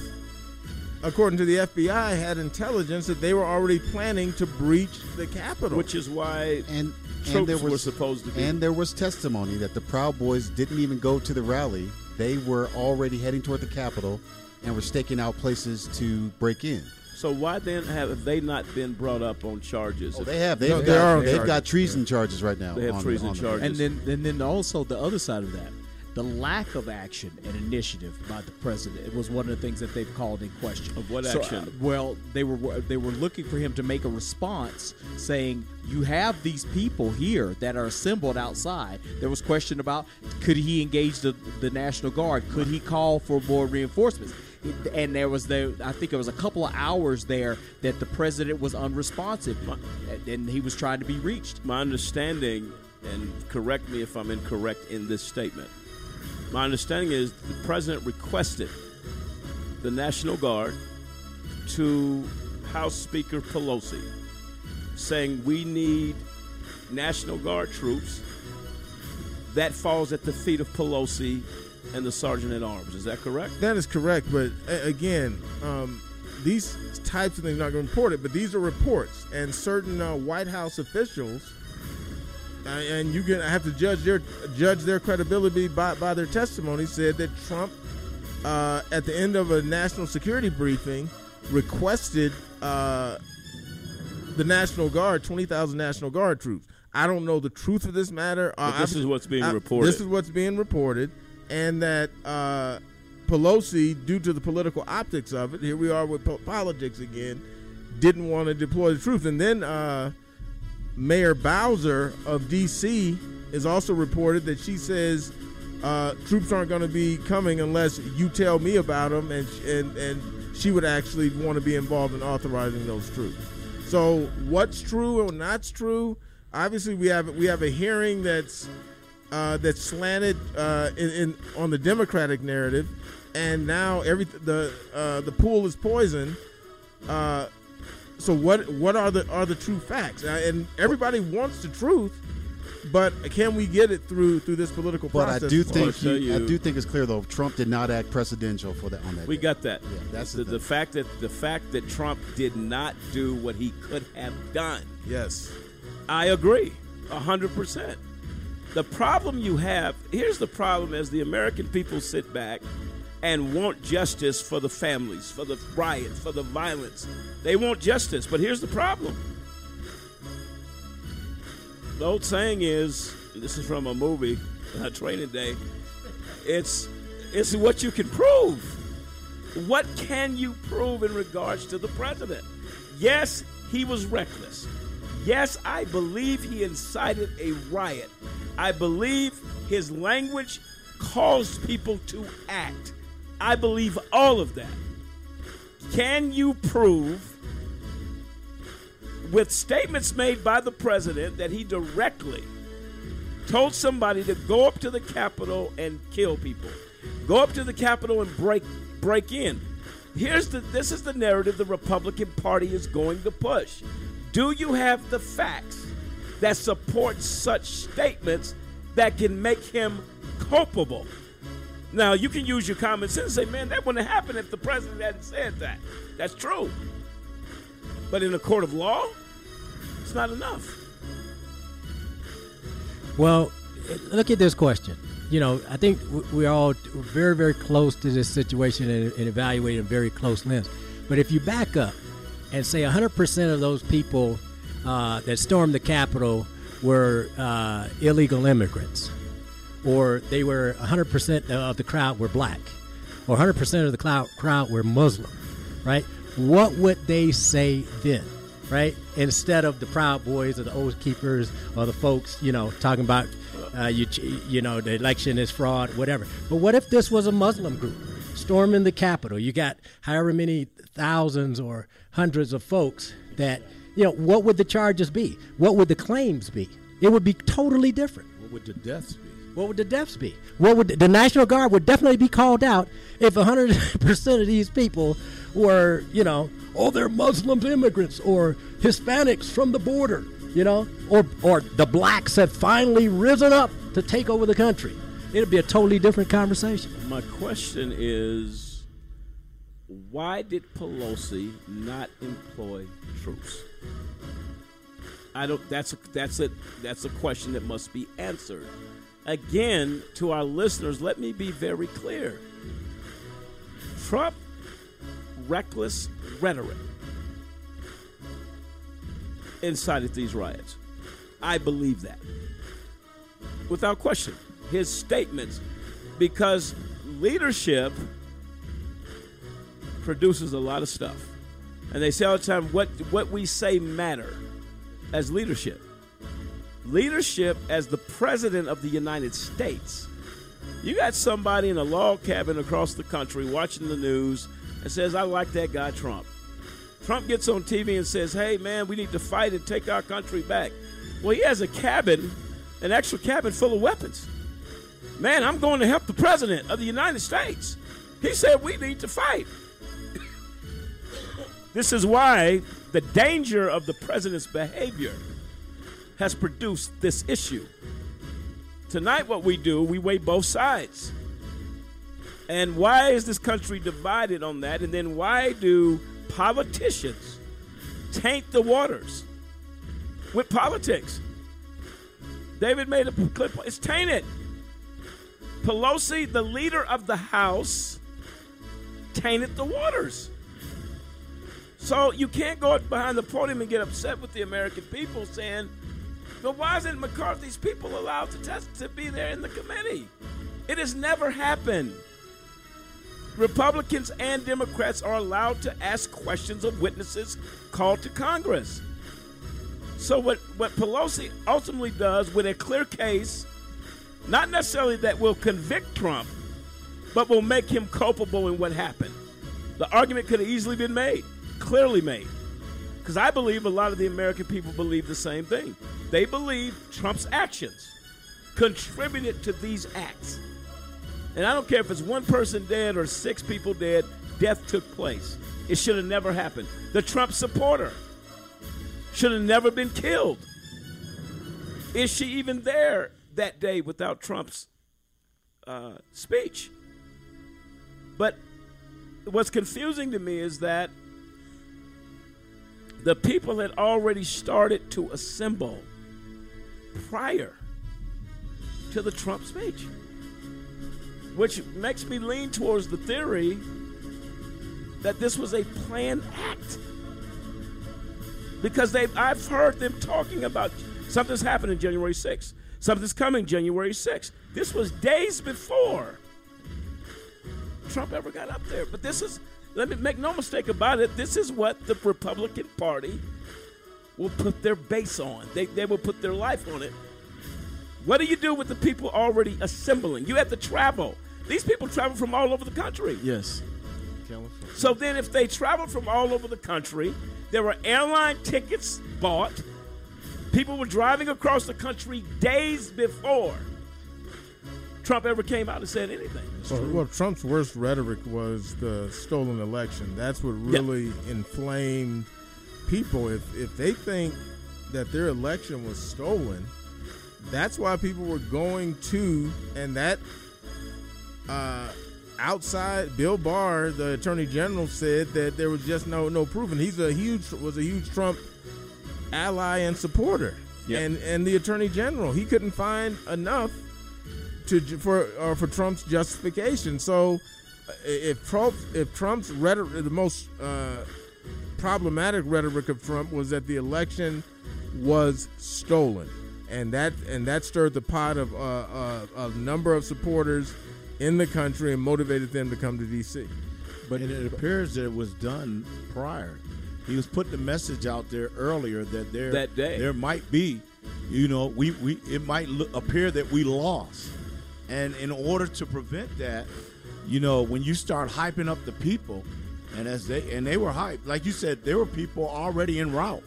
according to the FBI, had intelligence that they were already planning to breach the Capitol. Which is why and troops and there was were supposed to be. and there was testimony that the Proud Boys didn't even go to the rally. They were already heading toward the Capitol and were staking out places to break in. so why then have they not been brought up on charges? Oh, they have. They've No, they got, are they've charges. got treason charges right now. They have on- treason on charges. And then, and then also the other side of that, the lack of action and initiative by the president was one of the things that they've called in question. Of what So, action? uh, well, they were they were looking for him to make a response, saying you have these people here that are assembled outside. There was question about could he engage the the National Guard? Could he call for more reinforcements? And there was the I think it was a couple of hours there that the president was unresponsive, and- and he was trying to be reached. My understanding, and correct me if I'm incorrect in this statement, my understanding is the president requested the National Guard to House Speaker Pelosi, saying we need National Guard troops. That falls at the feet of Pelosi and the Sergeant at Arms. Is that correct? That is correct, but again, um, these types of things are not going to report it, but these are reports, and certain uh, White House officials, and you can have to judge their judge their credibility by, by their testimony, said that Trump, uh, at the end of a national security briefing, requested uh, the National Guard, twenty thousand National Guard troops. I don't know the truth of this matter. Uh, this I'm- is what's being I- reported. This is what's being reported, and that uh, Pelosi, due to the political optics of it, here we are with po- politics again, didn't want to deploy the troops. And then uh, Mayor Bowser of D.C. is also reported that she says uh, troops aren't going to be coming unless you tell me about them, and and and she would actually want to be involved in authorizing those troops. So what's true or not's true? Obviously, we have we have a hearing that's uh, that's slanted uh, in, in on the Democratic narrative, and now every the uh, the pool is poisoned. So what what are the are the true facts? Uh, and everybody wants the truth, but can we get it through through this political But process? I do think tell he, I do think it's clear though Trump did not act presidential for that on that. We day. got that. Yeah, that's the, the the fact that the fact that Trump did not do what he could have done. yes. I agree, hundred percent. The problem you have here's the problem: as the American people sit back and want justice for the families, for the riot, for the violence, they want justice. But here's the problem: the old saying is, this is from a movie, uh, Training Day. It's it's what you can prove. What can you prove in regards to the president? Yes, he was reckless. Yes, I believe he incited a riot. I believe his language caused people to act. I believe all of that. Can you prove with statements made by the president that he directly told somebody to go up to the Capitol and kill people. Go up to the Capitol and break break in. Here's the this is the narrative the Republican Party is going to push. Do you have the facts that support such statements that can make him culpable? Now you can use your common sense and say, man, that wouldn't have happened if the president hadn't said that. That's true. But in a court of law, it's not enough. Well, look at this question. you know, I think we're all very, very close to this situation and, evaluating very close lens. But if you back up and say 100% of those people uh, that stormed the Capitol were uh, illegal immigrants, or they were 100% of the crowd were black, or 100% of the crowd, crowd were Muslim, right? What would they say then, right? Instead of the Proud Boys or the Oath Keepers or the folks, you know, talking about, uh, you, you know, the election is fraud, whatever. But what if this was a Muslim group storming the Capitol? You got however many thousands or hundreds of folks that, you know, what would the charges be? What would the claims be? It would be totally different. What would the deaths? What would the deaths be? What would the National Guard would definitely be called out if 100% of these people were, you know, oh, they're Muslim immigrants or Hispanics from the border, you know, or or the blacks have finally risen up to take over the country. It'd be a totally different conversation. My question is why did Pelosi not employ troops? I don't that's a, that's a that's a question that must be answered. Again, to our listeners, let me be very clear. Trump reckless rhetoric incited these riots. I believe that. Without question. His statements because leadership produces a lot of stuff. And they say all the time what what we say matter as leadership. Leadership as the president of the United States. You got somebody in a log cabin across the country watching the news and says, I like that guy Trump. Trump gets on TV and says, Hey man, we need to fight and take our country back. Well, he has a cabin, an extra cabin full of weapons. Man, I'm going to help the president of the United States. He said we need to fight. this is why the danger of the president's behavior has produced this issue. Tonight, what we do, we weigh both sides. And why is this country divided on that? And then why do politicians taint the waters with politics? David made a clip. It's tainted. Pelosi, the leader of the House, tainted the waters. So you can't go behind the podium and get upset with the American people saying, but why isn't McCarthy's people allowed to test to be there in the committee? It has never happened. Republicans and Democrats are allowed to ask questions of witnesses called to Congress. So what, what Pelosi ultimately does with a clear case, not necessarily that will convict Trump, but will make him culpable in what happened. The argument could have easily been made, clearly made. Because I believe a lot of the American people believe the same thing. They believe Trump's actions contributed to these acts. And I don't care if it's one person dead or six people dead, death took place. It should have never happened. The Trump supporter should have never been killed. Is she even there that day without Trump's uh, speech? But what's confusing to me is that the people had already started to assemble prior to the Trump speech, which makes me lean towards the theory that this was a planned act. Because they I've heard them talking about something's happening January 6th. Something's coming January 6th. This was days before Trump ever got up there. But this is let me make no mistake about it, this is what the Republican Party will put their base on. They, they will put their life on it. What do you do with the people already assembling? You have to travel. These people travel from all over the country. Yes. So then, if they travel from all over the country, there were airline tickets bought. People were driving across the country days before Trump ever came out and said anything. Well, well, Trump's worst rhetoric was the stolen election. That's what really inflamed people. If if they think that their election was stolen, that's why people were going to, and that uh, outside Bill Barr, the Attorney General, said that there was just no no proof, and he's a huge was a huge Trump ally and supporter. And and the Attorney General, he couldn't find enough to for uh, for Trump's justification. So uh, if Trump if Trump's rhetoric, the most uh, problematic rhetoric of Trump was that the election was stolen, and that and that stirred the pot of uh, uh, a number of supporters in the country and motivated them to come to D.C. But it appears that it was done prior. He was putting the message out there earlier that there That day. there might be, you know, we, we it might look, appear that we lost, and in order to prevent that, you know, when you start hyping up the people, and as they and they were hyped, like you said, there were people already en route.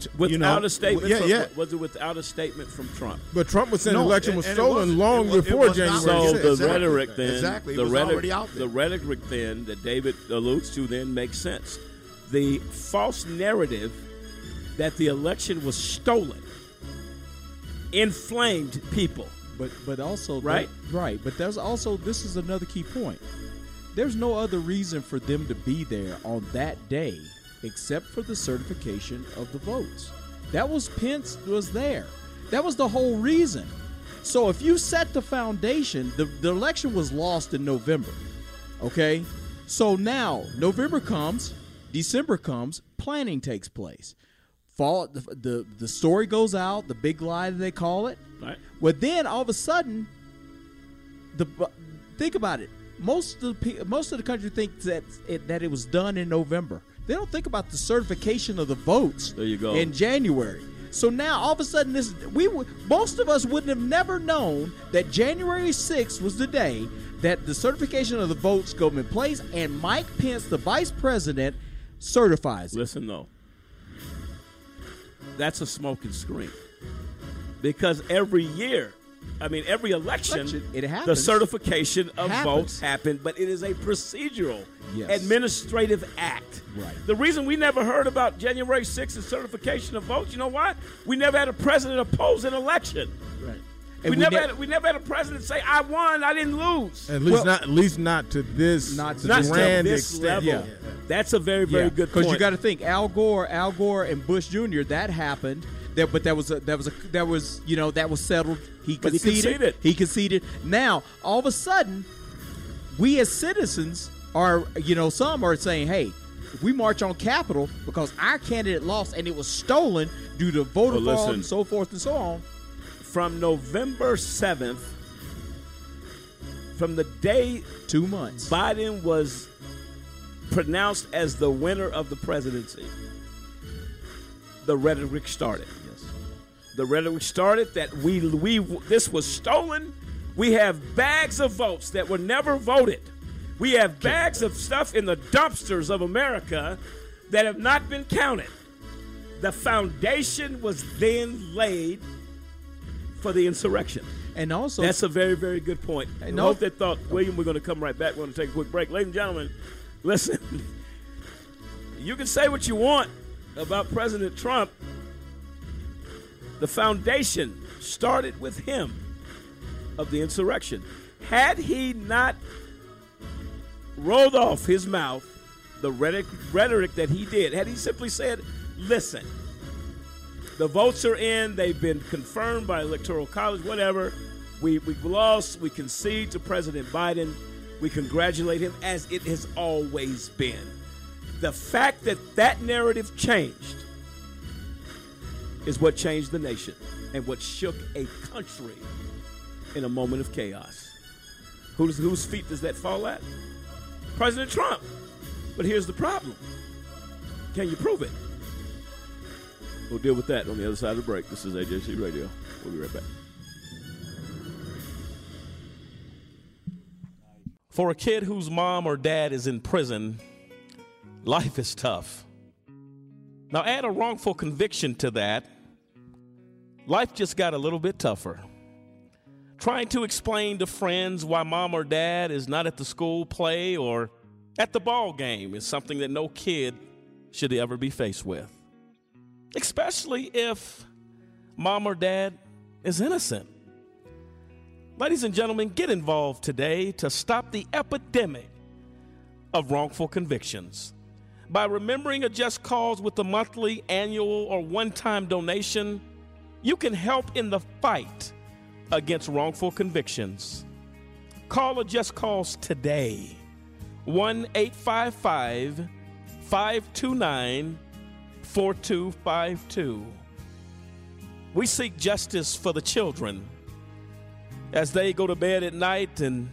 to- Without you know, a statement, yeah, from, yeah. was it without a statement from Trump? But Trump was saying No, the election was stolen wasn't- long it was- it before January. So 6th. the Exactly. rhetoric then, Exactly. The rhetoric, out there. the rhetoric then that David alludes to then makes sense. The false narrative that the election was stolen inflamed people. But but also Right? right. But there's also this is another key point. There's no other reason for them to be there on that day except for the certification of the votes. That was Pence was there. That was the whole reason. So if you set the foundation, the, the election was lost in November. Okay? So now November comes, December comes, planning takes place. Fall the, the the story goes out, the big lie that they call it. Right. Well, then all of a sudden, the uh, think about it. Most of the most of the country thinks that it, that it was done in November. They don't think about the certification of the votes. There you go. In January. So now all of a sudden, this we most of us wouldn't have never known that January 6th was the day that the certification of the votes go in place, and Mike Pence, the vice president, certifies it. Listen though, that's a smoking screen because every year, I mean every election, Election, it the certification of Happens. votes happened, but it is a procedural, Yes. administrative act. Right. The reason we never heard about January 6th and certification of votes, you know why? We never had a president oppose an election. Right. We, we never ne- had we never had a president say I won, I didn't lose. At least not at least not to this Not to Not to grand this extent. level. That's a very very good point. Because you got to think Al Gore, Al Gore, and Bush Jr. That happened. That, but that was a, that was a that was you know that was settled. He But he conceded. conceded. He conceded. Now all of a sudden, we as citizens are you know some are saying, hey, we march on Capitol because our candidate lost and it was stolen due to voter Well, fraud and so forth and so on. from November 7th, from the day two months Biden was pronounced as the winner of the presidency, the rhetoric started. The rhetoric started that we we this was stolen. We have bags of votes that were never voted. We have bags of stuff in the dumpsters of America that have not been counted. The foundation was then laid for the insurrection. And also, That's a very, very good point. I hope that thought. William, we're going to come right back. We're going to take a quick break. Ladies and gentlemen, listen. You can say what you want about President Trump. The foundation started with him of the insurrection. Had he not rolled off his mouth the rhetoric, rhetoric that he did, had he simply said, listen, the votes are in. They've been confirmed by Electoral College, whatever. We, we lost. We concede to President Biden. We congratulate him as it has always been. The fact that that narrative changed is what changed the nation and what shook a country in a moment of chaos. Whose, whose feet does that fall at? President Trump. But here's the problem can you prove it? We'll deal with that on the other side of the break. This is AJC Radio. We'll be right back. For a kid whose mom or dad is in prison, life is tough. Now, add a wrongful conviction to that, life just got a little bit tougher. Trying to explain to friends why mom or dad is not at the school play or at the ball game is something that no kid should ever be faced with especially if mom or dad is innocent. Ladies and gentlemen, get involved today to stop the epidemic of wrongful convictions. By remembering a just cause with a monthly, annual, or one time donation, you can help in the fight against wrongful convictions. Call or Just Cause today 1 855 529 4252. We seek justice for the children as they go to bed at night and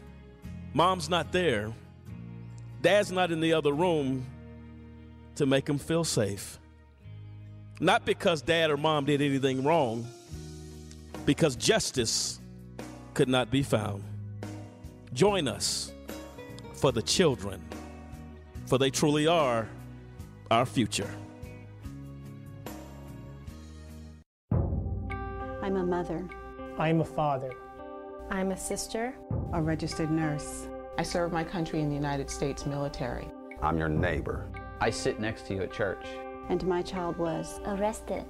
mom's not there, dad's not in the other room to make them feel safe. Not because dad or mom did anything wrong, because justice could not be found. Join us for the children, for they truly are our future. I'm a mother. I'm a father. I'm a sister. A registered nurse. I serve my country in the United States military. I'm your neighbor. I sit next to you at church. And my child was arrested,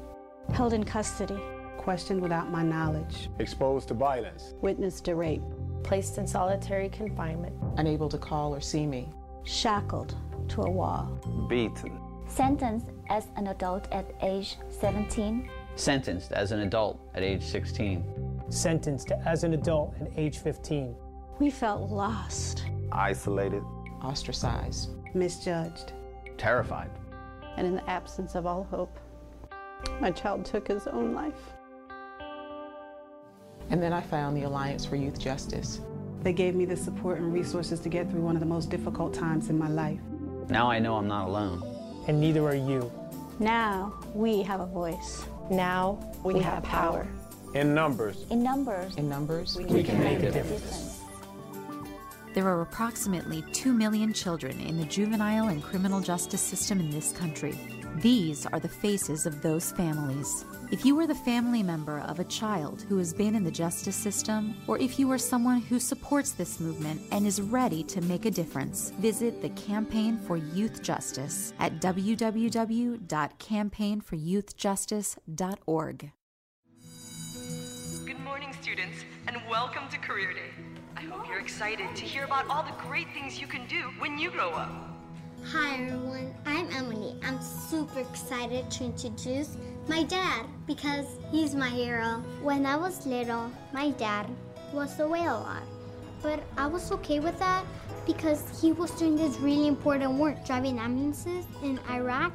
held in custody, questioned without my knowledge, exposed to violence, witnessed to rape, placed in solitary confinement, unable to call or see me, shackled to a wall, beaten, sentenced as an adult at age 17, sentenced as an adult at age 16, sentenced as an adult at age 15. We felt lost, isolated, ostracized, misjudged, terrified. And in the absence of all hope, my child took his own life. And then I found the Alliance for Youth Justice. They gave me the support and resources to get through one of the most difficult times in my life. Now I know I'm not alone. And neither are you. Now we have a voice. Now we, we have, have power. power. In numbers. In numbers. In numbers. We, we can, can, make, make a difference. difference. There are approximately 2 million children in the juvenile and criminal justice system in this country. These are the faces of those families. If you are the family member of a child who has been in the justice system, or if you are someone who supports this movement and is ready to make a difference, visit the Campaign for Youth Justice at www.campaignforyouthjustice.org. Good morning, students, and welcome to Career Day. I hope you're excited to hear about all the great things you can do when you grow up. Hi everyone, I'm Emily. I'm super excited to introduce my dad because he's my hero. When I was little, my dad was away a lot, but I was okay with that because he was doing this really important work driving ambulances in Iraq.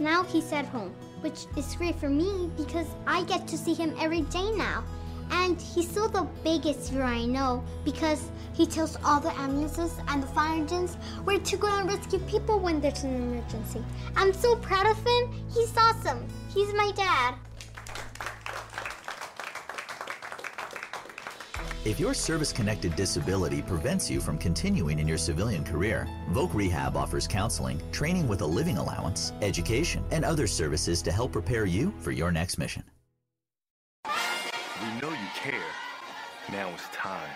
Now he's at home, which is great for me because I get to see him every day now. And he's still the biggest hero I know because he tells all the ambulances and the fire engines where to go and rescue people when there's an emergency. I'm so proud of him. He's awesome. He's my dad. If your service connected disability prevents you from continuing in your civilian career, Voc Rehab offers counseling, training with a living allowance, education, and other services to help prepare you for your next mission. We know you care. Now it's time.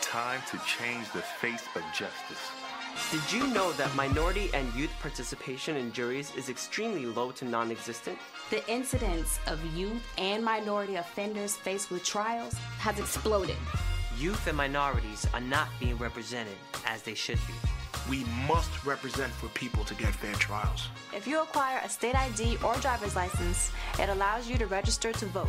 Time to change the face of justice. Did you know that minority and youth participation in juries is extremely low to non existent? The incidence of youth and minority offenders faced with trials has exploded. Youth and minorities are not being represented as they should be. We must represent for people to get fair trials. If you acquire a state ID or driver's license, it allows you to register to vote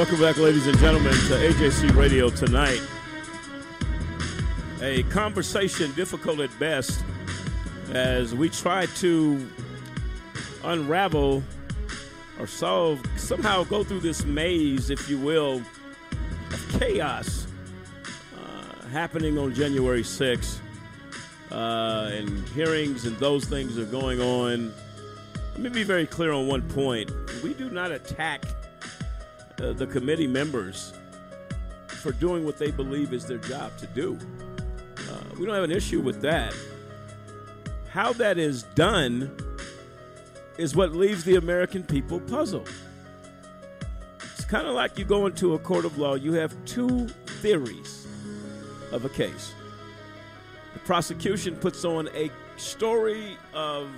Welcome back, ladies and gentlemen, to AJC Radio tonight. A conversation difficult at best as we try to unravel or solve, somehow go through this maze, if you will, of chaos uh, happening on January 6th. uh, and hearings and those things are going on. Let me be very clear on one point. We do not attack uh, the committee members for doing what they believe is their job to do. Uh, we don't have an issue with that. How that is done is what leaves the American people puzzled. It's kind of like you go into a court of law, you have two theories of a case. The prosecution puts on a story of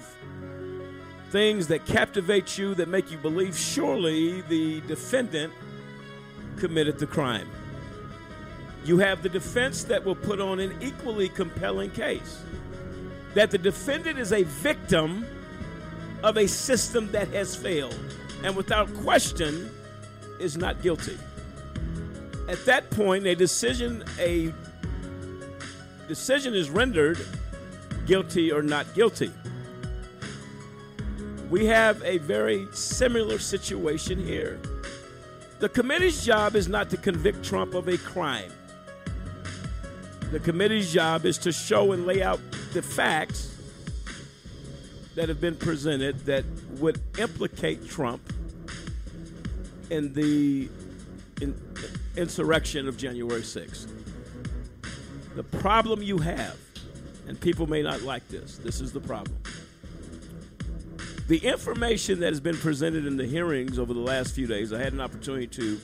things that captivate you, that make you believe surely the defendant committed the crime. You have the defense that will put on an equally compelling case that the defendant is a victim of a system that has failed and without question is not guilty. At that point, a decision a decision is rendered guilty or not guilty. We have a very similar situation here. The committee's job is not to convict Trump of a crime. The committee's job is to show and lay out the facts that have been presented that would implicate Trump in the in, insurrection of January 6th. The problem you have, and people may not like this, this is the problem. The information that has been presented in the hearings over the last few days, I had an opportunity to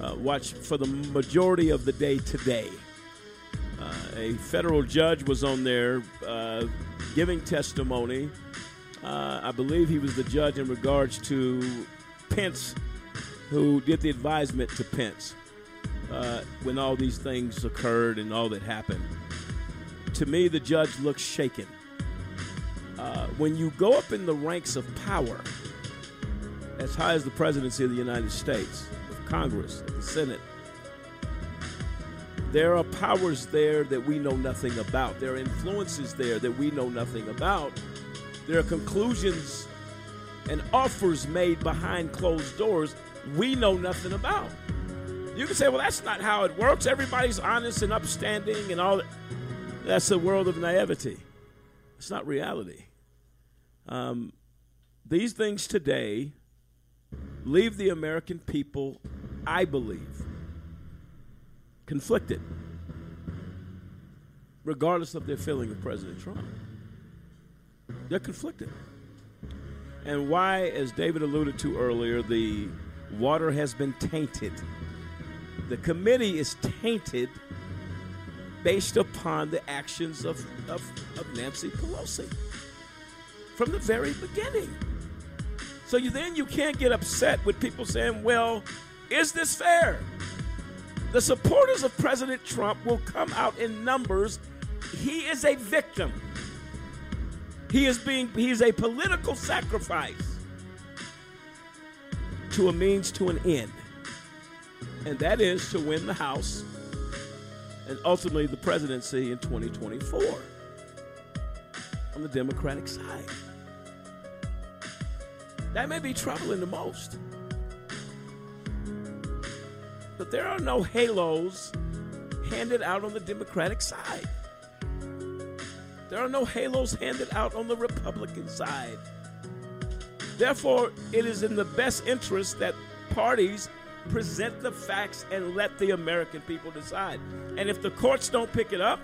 uh, watch for the majority of the day today. Uh, a federal judge was on there uh, giving testimony. Uh, I believe he was the judge in regards to Pence, who did the advisement to Pence uh, when all these things occurred and all that happened. To me, the judge looks shaken. Uh, when you go up in the ranks of power, as high as the presidency of the United States, Congress, the Senate, there are powers there that we know nothing about. There are influences there that we know nothing about. There are conclusions and offers made behind closed doors we know nothing about. You can say, well, that's not how it works. Everybody's honest and upstanding and all that. That's a world of naivety. It's not reality. Um, these things today leave the American people, I believe, conflicted, regardless of their feeling of President Trump. They're conflicted. And why, as David alluded to earlier, the water has been tainted. The committee is tainted based upon the actions of, of, of Nancy Pelosi from the very beginning. So you then you can't get upset with people saying, well, is this fair? The supporters of President Trump will come out in numbers. He is a victim. He is being he is a political sacrifice to a means to an end. And that is to win the House and ultimately the presidency in 2024 on the Democratic side. That may be troubling the most. But there are no halos handed out on the Democratic side. There are no halos handed out on the Republican side. Therefore, it is in the best interest that parties present the facts and let the American people decide. And if the courts don't pick it up,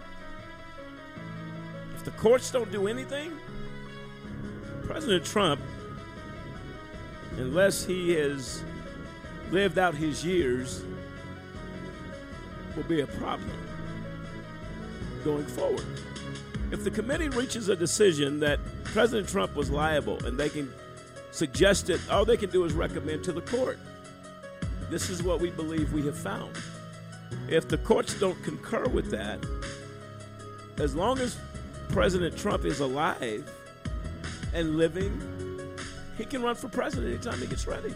if the courts don't do anything, President Trump, unless he has lived out his years, will be a problem going forward. If the committee reaches a decision that President Trump was liable and they can suggest it, all they can do is recommend to the court. This is what we believe we have found. If the courts don't concur with that, as long as President Trump is alive and living, he can run for president anytime he gets ready.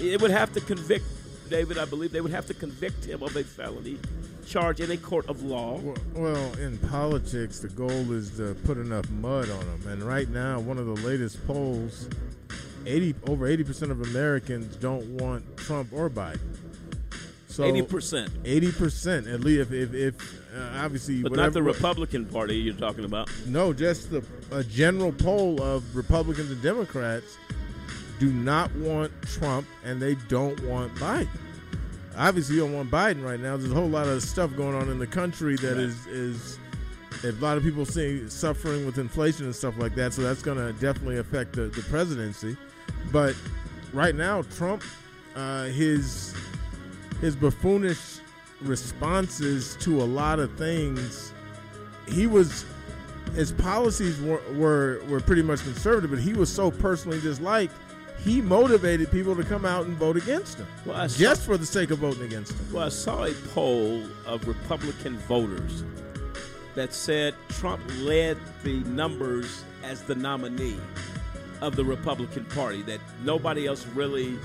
It would have to convict David, I believe they would have to convict him of a felony charge in a court of law. Well, well, in politics, the goal is to put enough mud on them. And right now, one of the latest polls, 80 over 80% of Americans don't want Trump or Biden. So 80%. Eighty percent, at least. If, if, if uh, obviously, But whatever, not the Republican Party you're talking about. No, just the a general poll of Republicans and Democrats do not want Trump, and they don't want Biden. Obviously, you don't want Biden right now. There's a whole lot of stuff going on in the country that Right. is is a lot of people see suffering with inflation and stuff like that. So that's going to definitely affect the, the presidency. But right now, Trump, uh, his his buffoonish responses to a lot of things, he was his policies were, were were pretty much conservative, but he was so personally disliked. He motivated people to come out and vote against him, Well, saw- just for the sake of voting against him. Well, I saw a poll of Republican voters that said Trump led the numbers as the nominee of the Republican Party, that nobody else really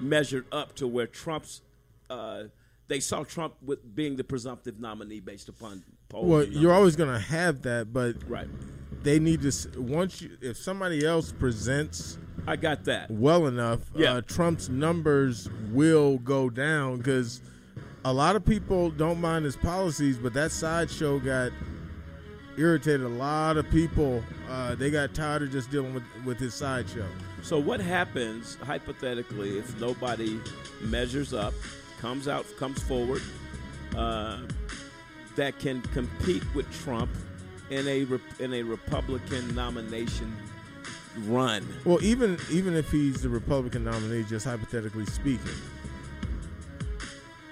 measured up to where Trump's. Uh, they saw Trump with being the presumptive nominee based upon polls. Well, you're always going to have that, but Right. they need to once you if somebody else presents I got that. well enough, Yeah. uh, Trump's numbers will go down because a lot of people don't mind his policies, but that sideshow got irritated a lot of people. Uh, they got tired of just dealing with with his sideshow. So what happens hypothetically if nobody measures up, comes out, comes forward, uh, that can compete with Trump in a in a Republican nomination run? Well, even even if he's the Republican nominee, just hypothetically speaking,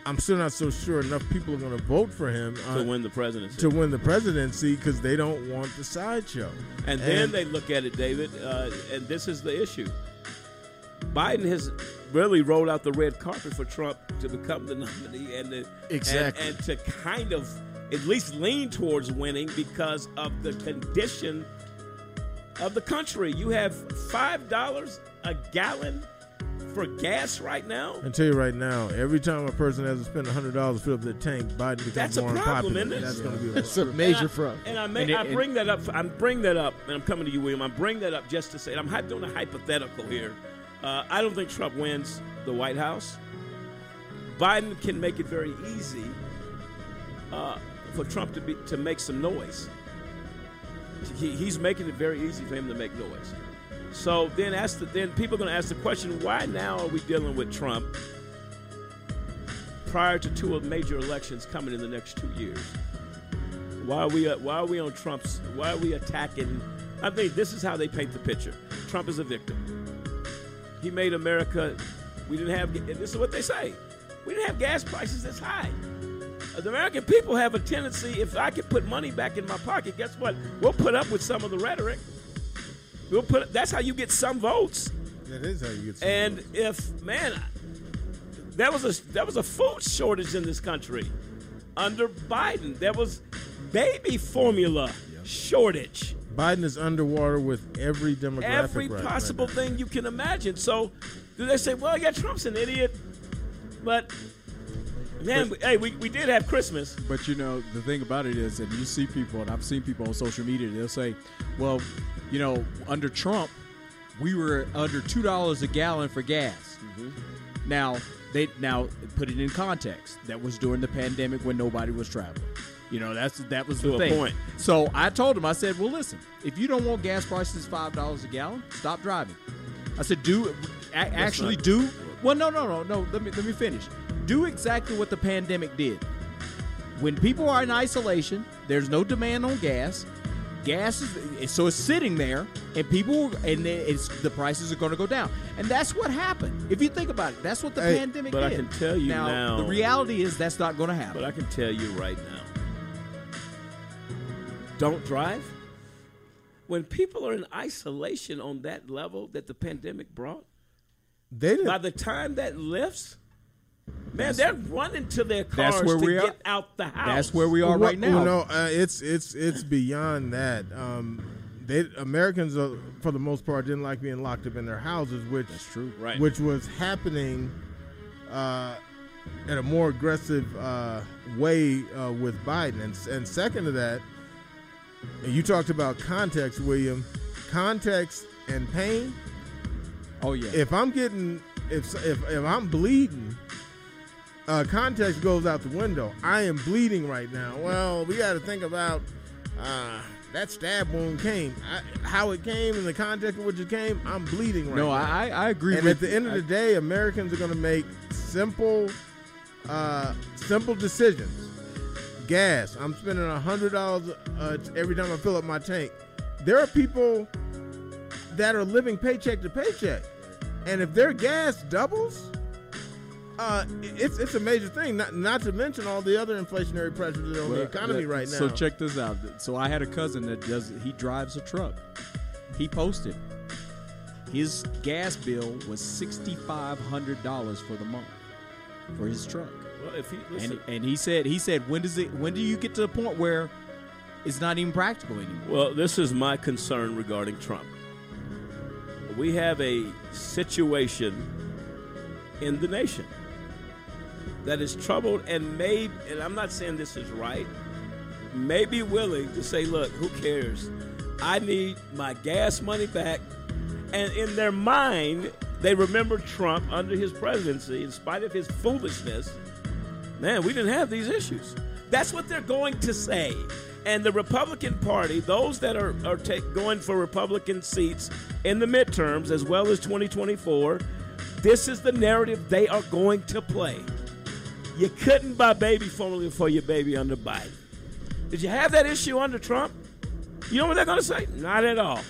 I'm still not so sure enough people are going to vote for him To uh, win the presidency. To win the presidency because they don't want the sideshow. And then they look at it, David, uh, and this is the issue. Biden has really rolled out the red carpet for Trump to become the nominee and to, Exactly. and, and to kind of at least lean towards winning because of the condition of the country. You have five dollars a gallon for gas right now. I tell you right now, every time a person has to spend hundred dollars to fill up their tank, Biden becomes That's a more problem, unpopular. isn't it? That's going to be a That's a problem. major and I. And I, may, And it- I and- bring that up. I'm bring that up, and I'm coming to you, William. I bring that up just to say I'm hy- doing a hypothetical here. Uh, I don't think Trump wins the White House. Biden can make it very easy uh, for Trump to be to make some noise. He, he's making it very easy for him to make noise. So then, ask the, then people are going to ask the question: Why now are we dealing with Trump prior to two major elections coming in the next two years? Why are we uh, why are we on Trump's? Why are we attacking? I think this is how they paint the picture. Trump is a victim. He made America. We didn't have. This is what they say. We didn't have gas prices this high. The American people have a tendency. If I could put money back in my pocket, guess what? We'll put up with some of the rhetoric. We'll put. That's how you get some votes. That is how you get. Some And if man, there was a there was a food shortage in this country under Biden. There was baby formula shortage. Biden is underwater with every demographic. Every right- right possible now. thing you can imagine. So do they say, well, yeah, Trump's an idiot, but man, hey, we, we did have Christmas. But you know, the thing about it is, and you see people, and I've seen people on social media, they'll say, well, you know, under Trump, we were under two dollars a gallon for gas. Mm-hmm. Now they now put it in context. That was during the pandemic when nobody was traveling. You know, that's that was To the thing. point. So I told him, I said, well, listen, if you don't want gas prices five dollars a gallon, stop driving. I said, do a- actually not- do. Well, no, no, no, no. Let me let me finish. Do exactly what the pandemic did. When people are in isolation, there's no demand on gas. Gas is so it's sitting there, and people and then it's the prices are going to go down, and that's what happened. If you think about it, that's what the Hey, pandemic but I did. can tell you now- the reality is that's not going to happen. But I can tell you right now, don't drive. When people are in isolation on that level that the pandemic brought, They didn't. by the time that lifts, man, they're running to their cars That's where to we are. get out the house. That's where we are right now. Well, no, uh, it's it's it's beyond that. Um, they Americans, uh, for the most part, didn't like being locked up in their houses, which That's true. Right. which was happening uh, at a more aggressive uh, way uh, with Biden. And, and second to that, and you talked about context, William. Context and pain. Oh yeah. If I'm getting if if if I'm bleeding, uh, context goes out the window. I am bleeding right now. Well, we got to think about uh, that stab wound came, I, how it came, in the context of which it came. I'm bleeding right No, now. No, I I agree and at the end of the day, Americans are going to make simple, uh, simple decisions. Gas. I'm spending a hundred dollars uh, every time I fill up my tank. There are people that are living paycheck to paycheck, and if their gas doubles, uh, it's it's a major thing. Not not to mention all the other inflationary pressures that are on the economy right now. So check this out. So I had a cousin that does he drives a truck. He posted his gas bill was sixty five hundred dollars for the month for his truck. Well, if he And, listen, and he said he said when does it when do you get to the point where it's not even practical anymore? Well, this is my concern regarding Trump. We have a situation in the nation that is troubled and may, and I'm not saying this is right, may be willing to say, look, who cares? I need my gas money back. And in their mind, they remember Trump under his presidency, in spite of his foolishness. Man, we didn't have these issues. That's what they're going to say. And the Republican Party, those that are, are take, going for Republican seats in the midterms as well as 2024, this is the narrative they are going to play. You couldn't buy baby formula for your baby under Biden. Did you have that issue under Trump? You know what they're going to say? Not at all.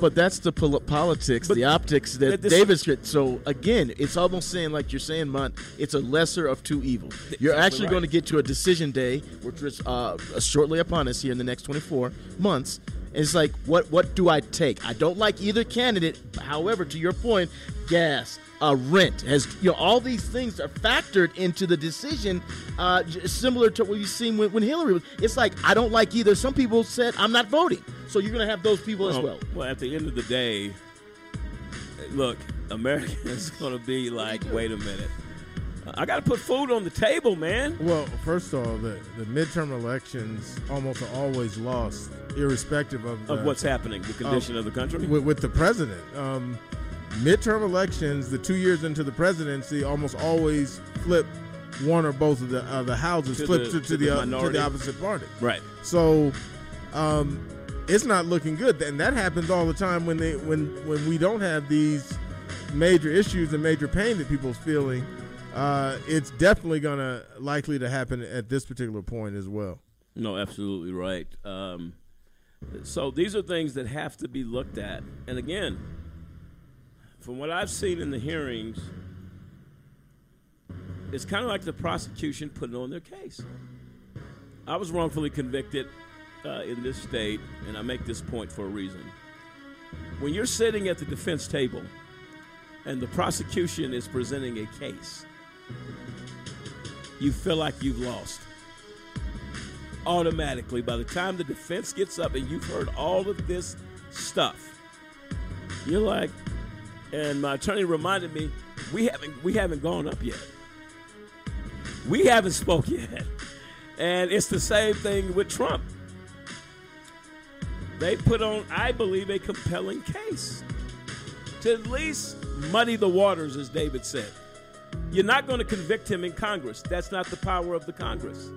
But that's the pol- politics, the optics that this- Davis. So again, it's almost saying like you're saying, Mont. It's a lesser of two evils. You're actually right. going to get to a decision day, which is uh, shortly upon us here in the next 24 months. And it's like, what what do I take? I don't like either candidate. However, to your point, gas, uh, rent has you know all these things are factored into the decision. Uh, similar to what you've seen when, when Hillary was. It's like I don't like either. Some people said I'm not voting, so you're going to have those people as well. Well, at the end of the day, look, America is going to be like, wait a minute. I got to put food on the table, man. Well, first of all, the, the midterm elections almost are always lost, irrespective of, Of what's happening, the condition of the country. With, with the president. Um, midterm elections, the two years into the presidency, almost always flip one or both of the uh, the houses, To flip the- to, to, to the, the to the opposite party. Right. So, um, it's not looking good, and that happens all the time when they when when we don't have these major issues and major pain that people's feeling. Uh, it's definitely gonna likely to happen at this particular point as well. No, absolutely right. Um, so these are things that have to be looked at. And again, from what I've seen in the hearings, it's kind of like the prosecution putting on their case. I was wrongfully convicted uh, in this state, and I make this point for a reason. When you're sitting at the defense table and the prosecution is presenting a case, you feel like you've lost automatically by the time the defense gets up and you've heard all of this stuff you're like and my attorney reminded me we haven't we haven't gone up yet. We haven't spoke yet. And it's the same thing with trump. They put on i believe a compelling case to at least muddy the waters as david said. You're not going to convict him in congress. That's not the power of the congress.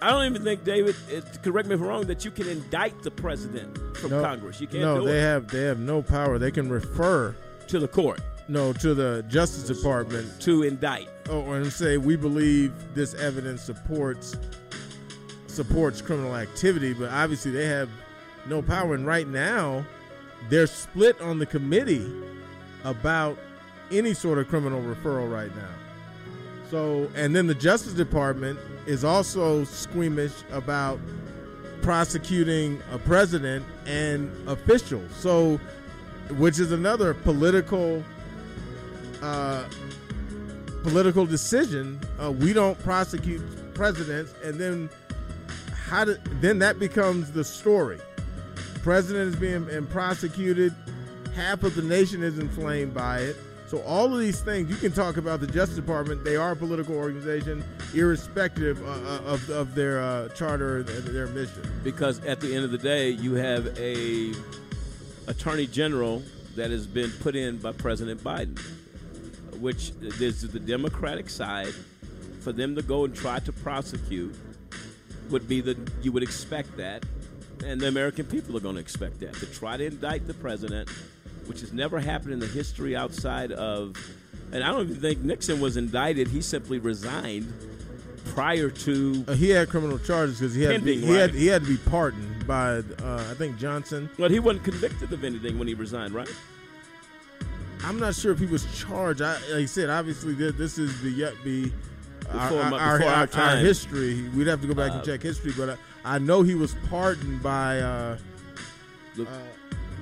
I don't even think, David, correct me if I'm wrong, that you can indict the president from no, Congress. You can't no, do they it have they have no power. They can refer to the court. No, to the Justice Department to indict. Oh, and say we believe this evidence supports supports criminal activity, but obviously they have no power. And right now, they're split on the committee about any sort of criminal referral right now. So, and then the Justice Department is also squeamish about prosecuting a president and officials. So, which is another political uh, political decision. Uh, we don't prosecute presidents, and then how do then that becomes the story. President is being prosecuted. Half of the nation is inflamed by it. So all of these things, you can talk about the Justice Department. They are a political organization, irrespective uh, uh, of, of their uh, charter and their mission. because at the end of the day, you have a attorney general that has been put in by President Biden. which this is the Democratic side, for them to go and try to prosecute would be the you would expect that, and the American people are going to expect that to try to indict the president, which has never happened in the history outside of, and I don't even think Nixon was indicted. He simply resigned prior to. Uh, he had criminal charges because he had to be, Pending, he had he had to be pardoned by uh, I think Johnson. But he wasn't convicted of anything when he resigned, right? I'm not sure if he was charged. I, like I said, obviously this is the yet be our, Before our, my- our, our our- history. We'd have to go back and Uh, check history, but I, I know he was pardoned by uh, The- uh,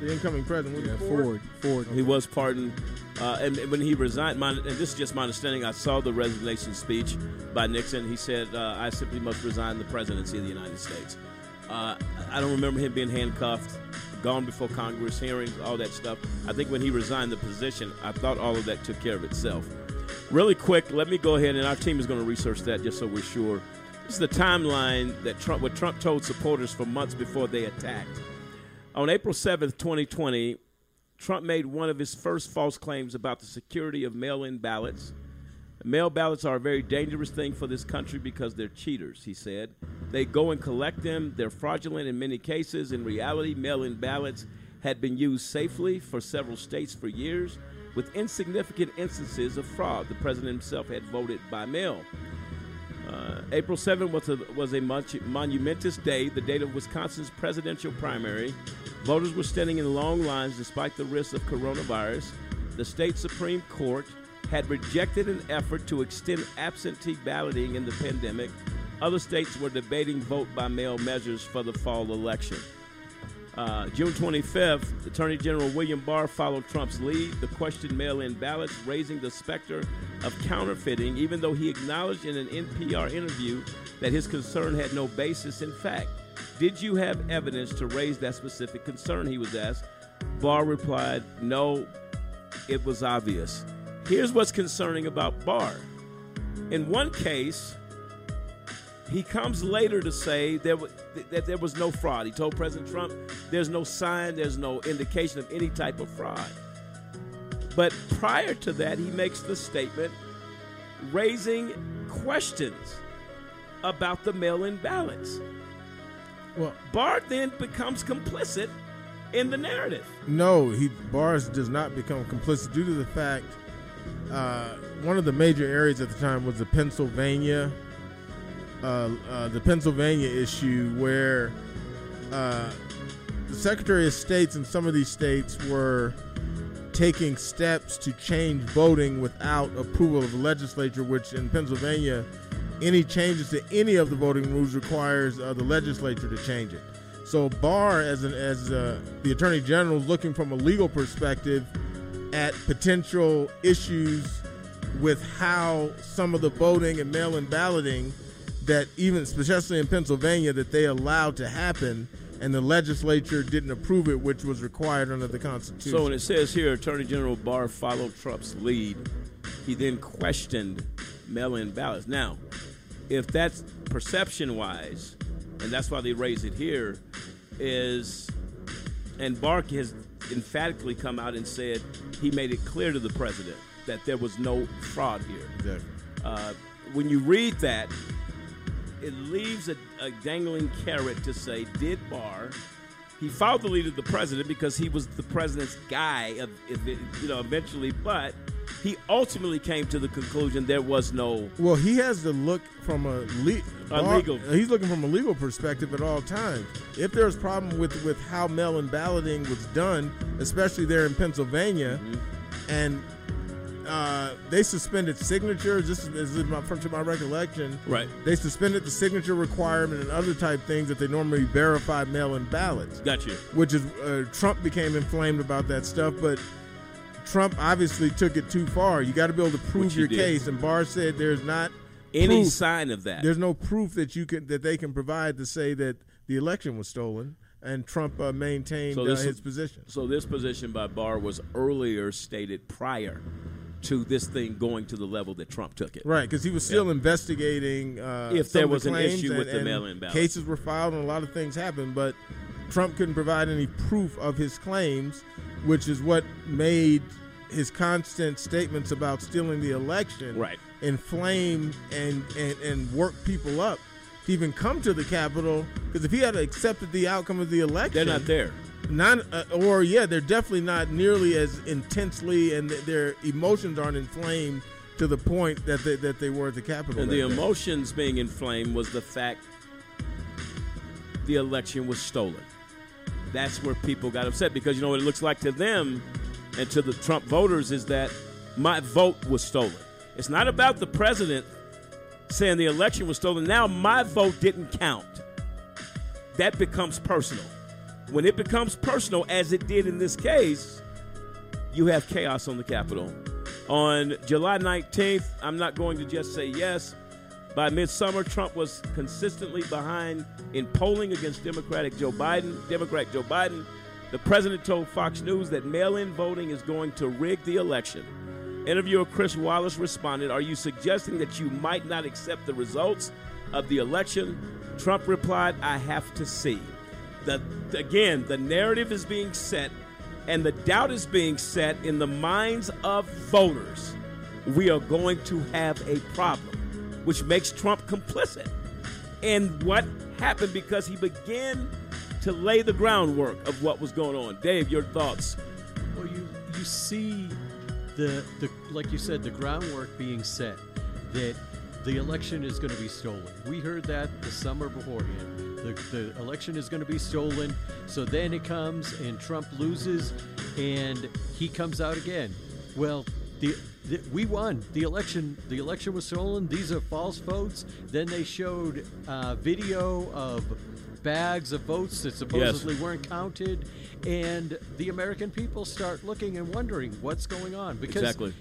the incoming president. Was Yeah, Ford? Ford. Ford. He was pardoned, uh, and when he resigned, my, and this is just my understanding. I saw the resignation speech by Nixon. He said, uh, "I simply must resign the presidency of the United States." Uh, I don't remember him being handcuffed, gone before Congress, hearings, all that stuff. I think when he resigned the position, I thought all of that took care of itself. Really quick, let me go ahead, and our team is going to research that just so we're sure. This is the timeline that Trump, what Trump told supporters for months before they attacked. On April 7th, 2020, Trump made one of his first false claims about the security of mail in ballots. Mail ballots are a very dangerous thing for this country because they're cheaters, he said. They go and collect them, they're fraudulent in many cases. In reality, mail in ballots had been used safely for several states for years with insignificant instances of fraud. The president himself had voted by mail. Uh, April 7th was a, was a mon- monumentous day, the date of Wisconsin's presidential primary. Voters were standing in long lines despite the risks of coronavirus. The state Supreme Court had rejected an effort to extend absentee balloting in the pandemic. Other states were debating vote by mail measures for the fall election. Uh, June 25th, Attorney General William Barr followed Trump's lead. The question mail in ballots, raising the specter of counterfeiting, even though he acknowledged in an NPR interview that his concern had no basis in fact. Did you have evidence to raise that specific concern? He was asked. Barr replied, No, it was obvious. Here's what's concerning about Barr. In one case, he comes later to say there wa- th- that there was no fraud. He told President Trump, "There's no sign, there's no indication of any type of fraud." But prior to that, he makes the statement raising questions about the mail-in ballots. Well, Barr then becomes complicit in the narrative. No, he Barnes does not become complicit due to the fact uh, one of the major areas at the time was the Pennsylvania, the Pennsylvania issue where uh, the Secretary of States in some of these states were taking steps to change voting without approval of the legislature, which in Pennsylvania, any changes to any of the voting rules requires uh, the legislature to change it. So Barr, as an, as uh, the Attorney General, is looking from a legal perspective at potential issues with how some of the voting and mail-in balloting that even especially in Pennsylvania that they allowed to happen and the legislature didn't approve it which was required under the constitution. So when it says here, Attorney General Barr followed Trump's lead, he then questioned mail-in ballots. Now, if that's perception-wise, and that's why they raise it here, is and Barr has emphatically come out and said he made it clear to the president that there was no fraud here. Exactly. Uh, when you read that, it leaves a, a dangling carrot to say, did Barr? He followed the lead of the president because he was the president's guy, of, it, you know, eventually. But he ultimately came to the conclusion there was no. Well, he has to look from a, le- A Barr- legal- He's looking from a legal perspective at all times. If there's a problem with with how mail-in balloting was done, especially there in Pennsylvania, Mm-hmm. and uh, they suspended signatures. This is, this is my, from to my recollection. Right. They suspended the signature requirement and other type things that they normally verify mail-in ballots. Got you. Which is uh, Trump became inflamed about that stuff, but Trump obviously took it too far. You got to be able to prove your did. case, and Barr said there's not Any proof- sign of that. There's no proof that you can that they can provide to say that the election was stolen, and Trump uh, maintained uh, this- his position. So this position by Barr was earlier stated prior to this thing going to the level that Trump took it. Right, because he was still investigating uh, If there of the was an issue and- with the mail-in ballots. Cases were filed and a lot of things happened, but Trump couldn't provide any proof of his claims, which is what made his constant statements about stealing the election Right. inflame and, and, and work people up to even come to the Capitol. Because if he had accepted the outcome of the election, They're not there. Not, uh, or yeah, they're definitely not nearly as intensely, and th- their emotions aren't inflamed to the point that they, that they were at the Capitol. And the day. emotions being inflamed was the fact the election was stolen. That's where people got upset because you know what it looks like to them and to the Trump voters is that my vote was stolen. It's not about the president saying the election was stolen. Now my vote didn't count. That becomes personal. When it becomes personal, as it did in this case, you have chaos on the Capitol. On July 19th, I'm not going to just say yes. By midsummer, Trump was consistently behind in polling against Democratic Joe Biden. Democrat Joe Biden. The president told Fox News that mail-in voting is going to rig the election. Interviewer Chris Wallace responded, "Are you suggesting that you might not accept the results of the election?" Trump replied, "I have to see." The again, the narrative is being set and the doubt is being set in the minds of voters. We are going to have a problem, which makes Trump complicit. And what happened because he began to lay the groundwork of what was going on. Dave, your thoughts? Well, you you see the the like you said the groundwork being set that the election is going to be stolen. We heard that the summer beforehand. The, the election is going to be stolen. So then it comes and Trump loses and he comes out again. Well, the, the we won the election. The election was stolen. These are false votes. Then they showed uh, video of bags of votes that supposedly weren't counted, and the American people start looking and wondering what's going on because Exactly.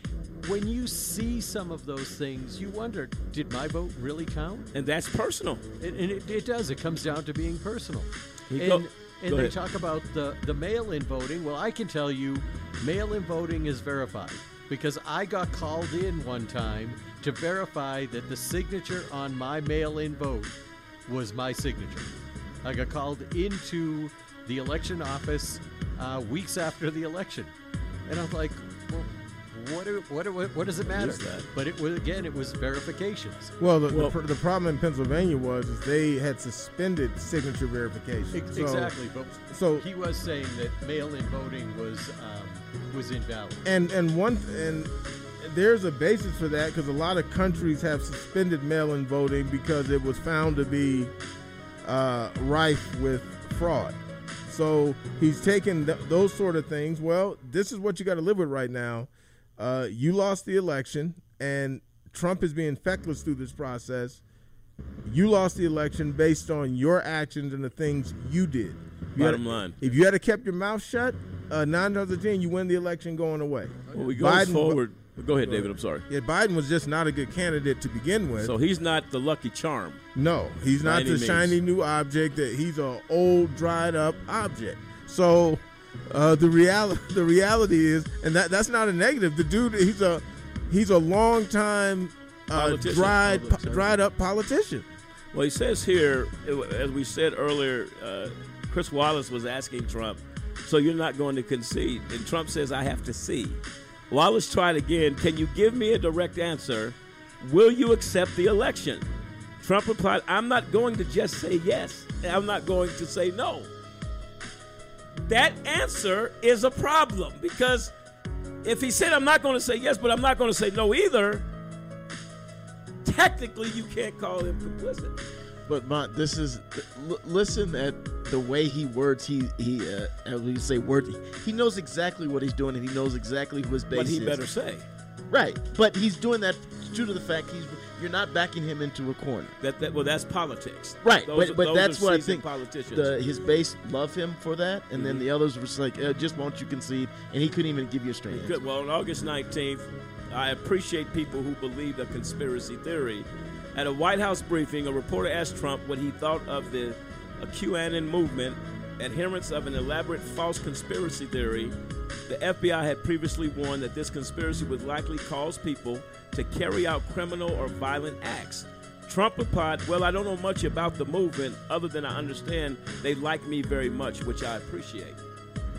When you see some of those things, you wonder, did my vote really count? And that's personal. And, and it, it does. It comes down to being personal. And go- and go they ahead. talk about the, the mail in voting. Well, I can tell you, mail in voting is verified because I got called in one time to verify that the signature on my mail in vote was my signature. I got called into the election office uh, weeks after the election. And I'm like, what, do, what, do, what does it matter? is that? But it was, again, it was verifications. Well, the, the, pr- the problem in Pennsylvania was is they had suspended signature verification. Ex- So- exactly, but so he was saying that mail-in voting was um, was invalid. and and one and there's a basis for that because a lot of countries have suspended mail-in voting because it was found to be uh, rife with fraud. So he's taken th- those sort of things. Well, this is what you got to live with right now. Uh, you lost the election, and Trump is being feckless through this process. You lost the election based on your actions and the things you did. You had- Bottom line. if you had kept your mouth shut, uh, nine out of ten, you win the election going away. Well, we go forward. Go ahead, David. I'm sorry. Yeah, Biden was just not a good candidate to begin with. So he's not the lucky charm. No, he's not the means. shiny new object. That he's a old, dried up object. So uh, the reality, the reality is, and that that's not a negative. The dude, he's a he's a long time uh, dried, servant. dried up politician. Well, he says here, as we said earlier, uh, Chris Wallace was asking Trump, so you're not going to concede? And Trump says, I have to see. Wallace tried again, can you give me a direct answer? Will you accept the election? Trump replied, I'm not going to just say yes, I'm not going to say no. That answer is a problem because if he said, I'm not going to say yes, but I'm not going to say no either, technically you can't call him complicit. But Mont, this is l- listen at the way he words. He he uh, do you say word? He knows exactly what he's doing, and he knows exactly who his base But he is. better say. right. But he's doing that due to the fact he's you're not backing him into a corner. That, that well, that's politics. Right, Those- but, but that's what I think. Politicians. The, his base love him for that, and then Mhm. the others were just like, uh, "Just won't you concede?" And he couldn't even give you a straight answer. Good. Well, on August 19th, I appreciate people who believe a conspiracy theory. At a White House briefing, a reporter asked Trump what he thought of the QAnon movement, adherents of an elaborate false conspiracy theory. The FBI had previously warned that this conspiracy would likely cause people to carry out criminal or violent acts. Trump replied, Well, I don't know much about the movement other than I understand they like me very much, which I appreciate.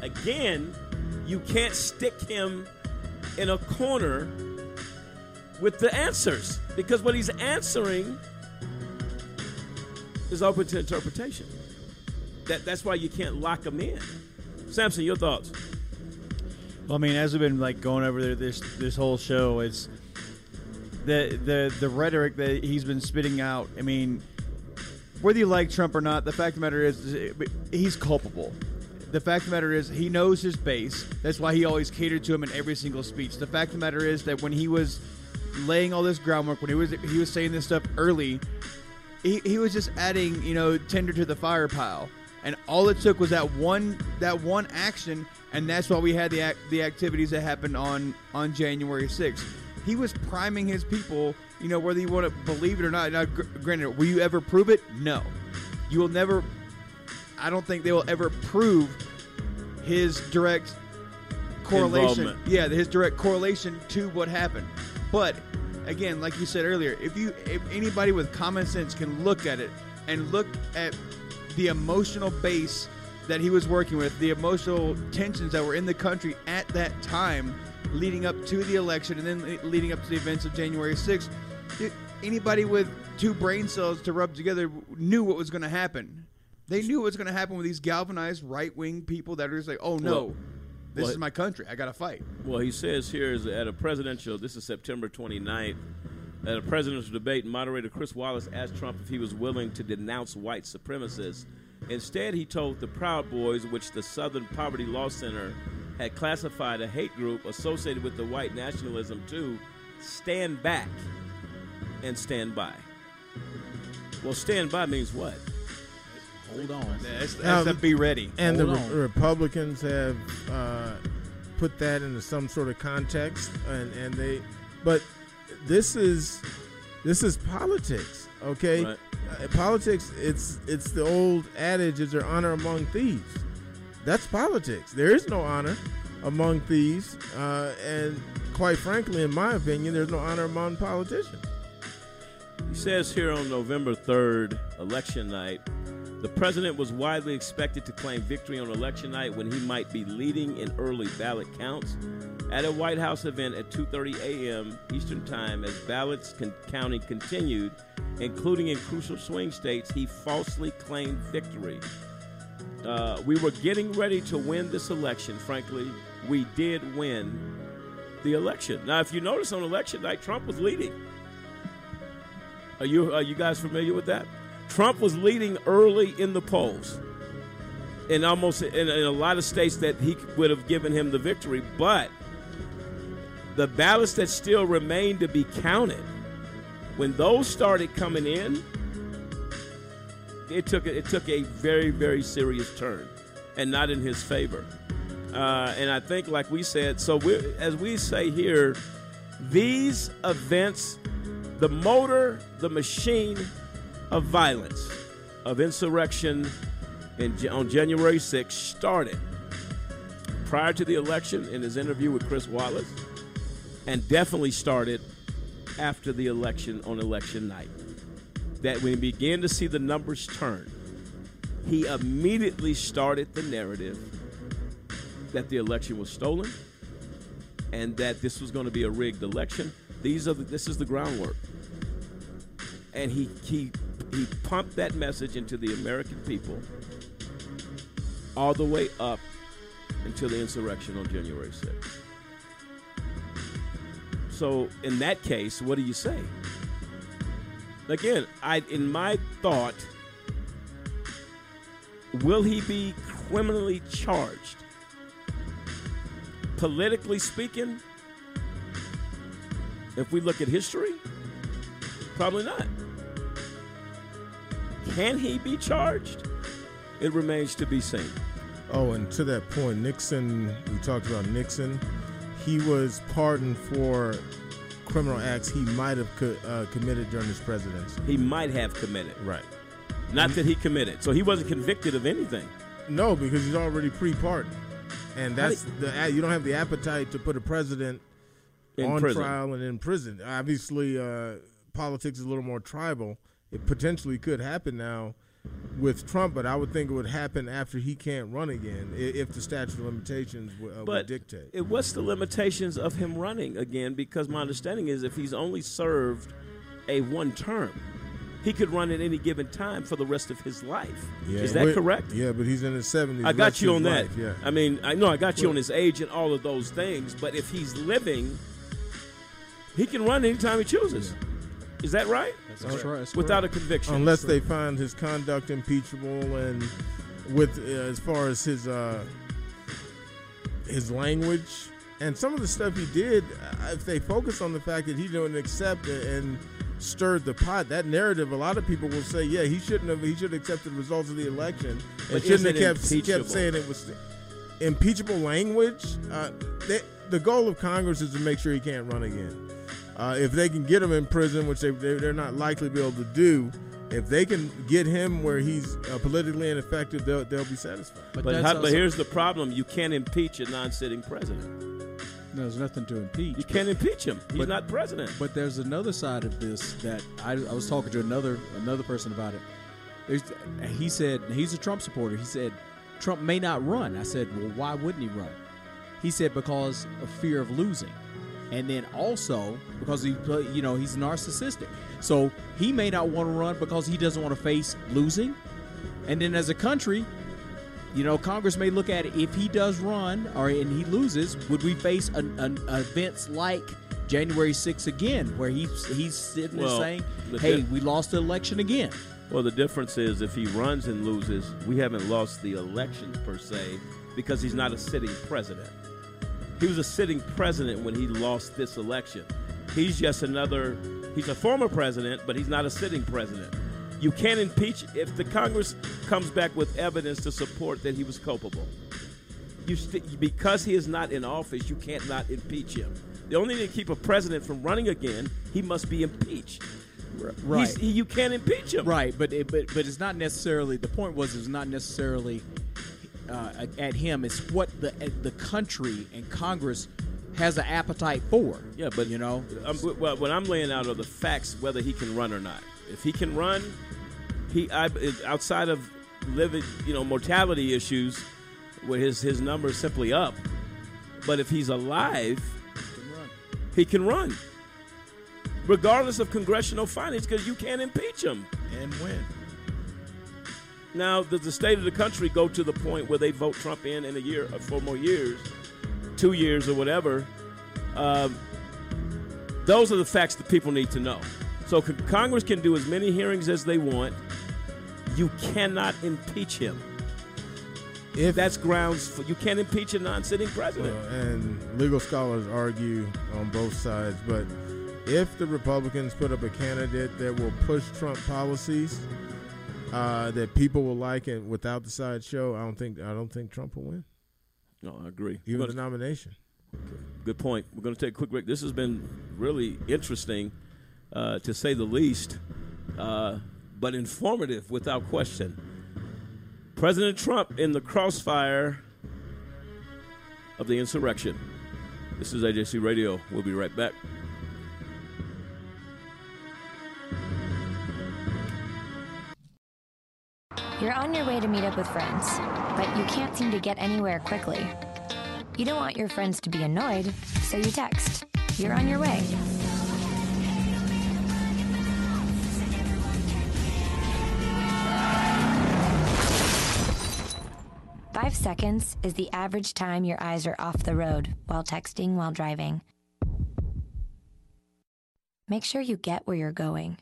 Again, you can't stick him in a corner with the answers because what he's answering is open to interpretation. That that's why you can't lock him in. Samson, your thoughts? Well, I mean, as we've been like going over there this this whole show, it's the the the rhetoric that he's been spitting out. I mean, whether you like Trump or not, the fact of the matter is he's culpable. The fact of the matter is he knows his base. That's why he always catered to him in every single speech. The fact of the matter is that when he was laying all this groundwork, when he was he was saying this stuff early, he, he was just adding you know tinder to the fire pile and all it took was that one that one action and that's why we had the ac- the activities that happened on on January 6th he was priming his people you know whether you want to believe it or not. Now gr- granted will you ever prove it? No. You will never I don't think they will ever prove his direct correlation. Yeah his direct correlation to what happened. But again like you said earlier if you if anybody with common sense can look at it and look at the emotional base that he was working with the emotional tensions that were in the country at that time leading up to the election and then leading up to the events of January 6th anybody with two brain cells to rub together knew what was going to happen. They knew what was going to happen with these galvanized right-wing people that are just like oh no. Well- this well- is my country. I gotta fight. Well, he says here is at a presidential, this is September 29th, at a presidential debate, moderator Chris Wallace asked Trump if he was willing to denounce white supremacists. Instead, he told the Proud Boys, which the Southern Poverty Law Center had classified a hate group associated with the white nationalism, to stand back and stand by. Well, stand by means what? hold on that's, that's the be ready And the Re- Republicans have uh, put that into some sort of context, and, and they, but this is this is politics, okay? Right. Uh, politics, it's it's the old adage: "Is there honor among thieves?" That's politics. There is no honor among thieves, uh, and quite frankly, in my opinion, there's no honor among politicians. He says here on November 3rd, election night, the president was widely expected to claim victory on election night when he might be leading in early ballot counts. At a White House event at 2:30 a.m. Eastern Time, as ballots con- counting continued, including in crucial swing states, he falsely claimed victory. Uh, we were getting ready to win this election. Frankly, we did win the election. Now, if you notice on election night, Trump was leading. Are you are you guys familiar with that? Trump was leading early in the polls, in almost in, in a lot of states that he would have given him the victory. But the ballots that still remained to be counted, when those started coming in, it took it took a very very serious turn, and not in his favor. Uh, and I think, like we said, so as we say here, these events, the motor, the machine of violence, of insurrection, in, on January 6th started prior to the election in his interview with Chris Wallace, and definitely started after the election on election night. That when he began to see the numbers turn, he immediately started the narrative that the election was stolen and that this was going to be a rigged election. These are the, this is the groundwork, and he he he pumped that message into the American people all the way up until the insurrection on January 6th. So in that case, what do you say? Again, I in my thought, will he be criminally charged? Politically speaking, if we look at history, probably not. Can he be charged? It remains to be seen. Oh, and to that point, Nixon, we talked about Nixon. He was pardoned for criminal acts he might have co- uh, committed during his presidency. He might have committed. Right. Not that he committed. So he wasn't convicted of anything. No, because he's already pre-pardoned, and that's the you don't have the appetite to put a president In on prison. trial and in prison. Obviously, uh, politics is a little more tribal. It potentially could happen now with Trump, but I would think it would happen after he can't run again if the statute of limitations w- uh, would dictate. it, what's the limitations of him running again? Because my understanding is if he's only served a one term, he could run at any given time for the rest of his life. is that but- correct? Yeah, but he's in his seventies. I got you on that. Yeah. I mean, I know I got you on his age and all of those things, but if he's living, he can run anytime he chooses. Is that right? That's right, that's Without a conviction. unless they find his conduct impeachable and with uh, as far as his uh, his language. And some of the stuff he did uh, if they focus on the fact that he didn't accept it and stirred the pot that narrative a lot of people will say yeah he shouldn't have he should have accepted the results of the election. And But shouldn't have kept, kept saying it was impeachable language. Uh, they, the goal of congress is to make sure he can't run again uh, if they can get him in prison, which they, they, they're not likely to be able to do, if they can get him where he's uh, politically ineffective, they'll, they'll be satisfied. But, how, but here's the problem: you can't impeach a non-sitting president. No, there's nothing to impeach. You can't impeach him. He's But- not president. But there's another side of this that I, I was talking to another another person about it. There's, he said he's a Trump supporter. He said Trump may not run. I said, well, why wouldn't he run? He said because of fear of losing, and then also because he, you know, he's narcissistic. So he may not want to run because he doesn't want to face losing, and then as a country, you know, Congress may look at it if he does run or and he loses, would we face an, an events like January 6th again, where he's he's sitting Well, there saying, "Hey, we lost the election again." Well, the difference is if he runs and loses, we haven't lost the elections per se because he's not a sitting president. He was a sitting president when he lost this election. He's just another, he's a former president, but he's not a sitting president. You can't impeach if the Congress comes back with evidence to support that he was culpable. You st- because he is not in office, you can't not impeach him. The only thing to keep a president from running again, he must be impeached. Right. He- you can't impeach him. Right, but it, but but it's not necessarily. The point was it's not necessarily uh, at him. It's what the the country and Congress has an appetite for. Yeah, but you know, I'm, well, what I'm laying out are the facts whether he can run or not. If he can run, he I, outside of living, you know, mortality issues, where his his number is simply up. But if he's alive, he can run, regardless of congressional findings, because you can't impeach him. And win. Now, does the state of the country go to the point where they vote Trump in in a year or four more years, two years or whatever? Um, those are the facts that people need to know. So con- Congress can do as many hearings as they want. You cannot impeach him. If that's grounds for you can't impeach a non-sitting president. Uh, and legal scholars argue on both sides, but if the Republicans put up a candidate that will push Trump policies uh, that people will like, and without the sideshow, I don't think I don't think Trump will win. No, I agree. Even We're the nomination. Good point. We're going to take a quick break. This has been really interesting, uh, to say the least, uh, but informative without question. President Trump in the crossfire of the insurrection. This is AJC Radio. We'll be right back. You're on your way to meet up with friends, but you can't seem to get anywhere quickly. You don't want your friends to be annoyed, so you text. You're on your way. Five seconds is the average time your eyes are off the road while texting while driving. Make sure you get where you're going.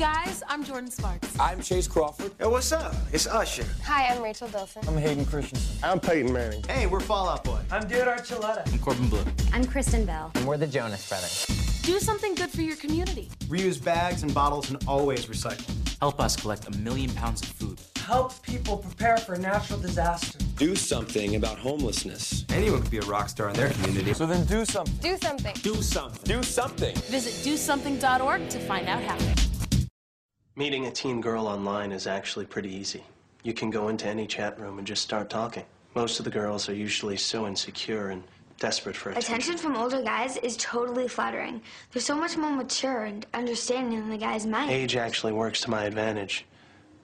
Guys, I'm Jordin Sparks. I'm Chace Crawford. Hey, what's up? It's Usher. Hi, I'm Rachel Bilson. I'm Hayden Christensen. I'm Peyton Manning. Hey, we're Fall Out Boy. I'm Dude Archuleta. I'm Corbin Bleu. I'm Kristen Bell. And we're the Jonas Brothers. Do something good for your community. Reuse bags and bottles and always recycle. Help us collect a million pounds of food. Help people prepare for natural disasters. Do something about homelessness. Anyone could be a rock star in their community. So then do something. Do something. Do something. Do something. Visit dosomething.org to find out how. Meeting a teen girl online is actually pretty easy. You can go into any chat room and just start talking. Most of the girls are usually so insecure and desperate for attention. Attention from older guys is totally flattering. They're so much more mature and understanding than the guys my Age actually works to my advantage.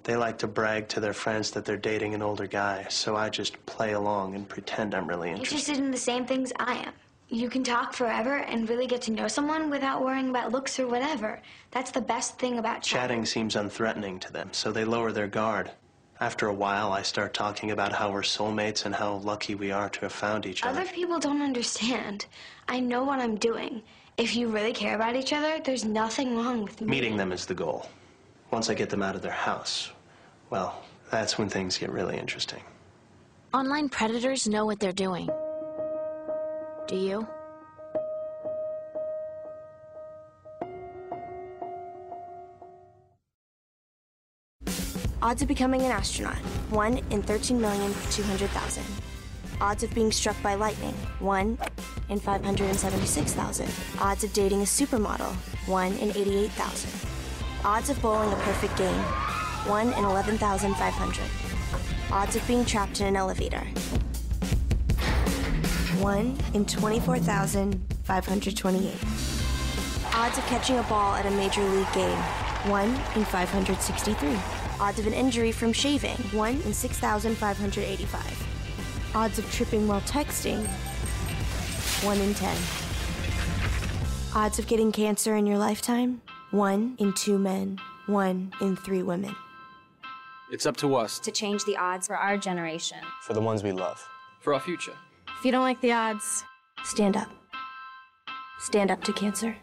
They like to brag to their friends that they're dating an older guy, so I just play along and pretend I'm really interested. Interested in the same things I am. You can talk forever and really get to know someone without worrying about looks or whatever. That's the best thing about Chatting Chatting seems unthreatening to them, so they lower their guard. After a while, I start talking about how we're soulmates and how lucky we are to have found each other. Other people don't understand. I know what I'm doing. If you really care about each other, there's nothing wrong with me. Meeting them is the goal. Once I get them out of their house, well, that's when things get really interesting. Online predators know what they're doing. Do you? Odds of becoming an astronaut 1 in 13,200,000. Odds of being struck by lightning 1 in 576,000. Odds of dating a supermodel 1 in 88,000. Odds of bowling a perfect game 1 in 11,500. Odds of being trapped in an elevator 1 in 24,528. Odds of catching a ball at a major league game 1 in 563. Odds of an injury from shaving 1 in 6,585. Odds of tripping while texting 1 in 10. Odds of getting cancer in your lifetime 1 in 2 men, 1 in 3 women. It's up to us. to change the odds for our generation. For the ones we love. For our future. If you don't like the odds, Stand up. Stand up to cancer.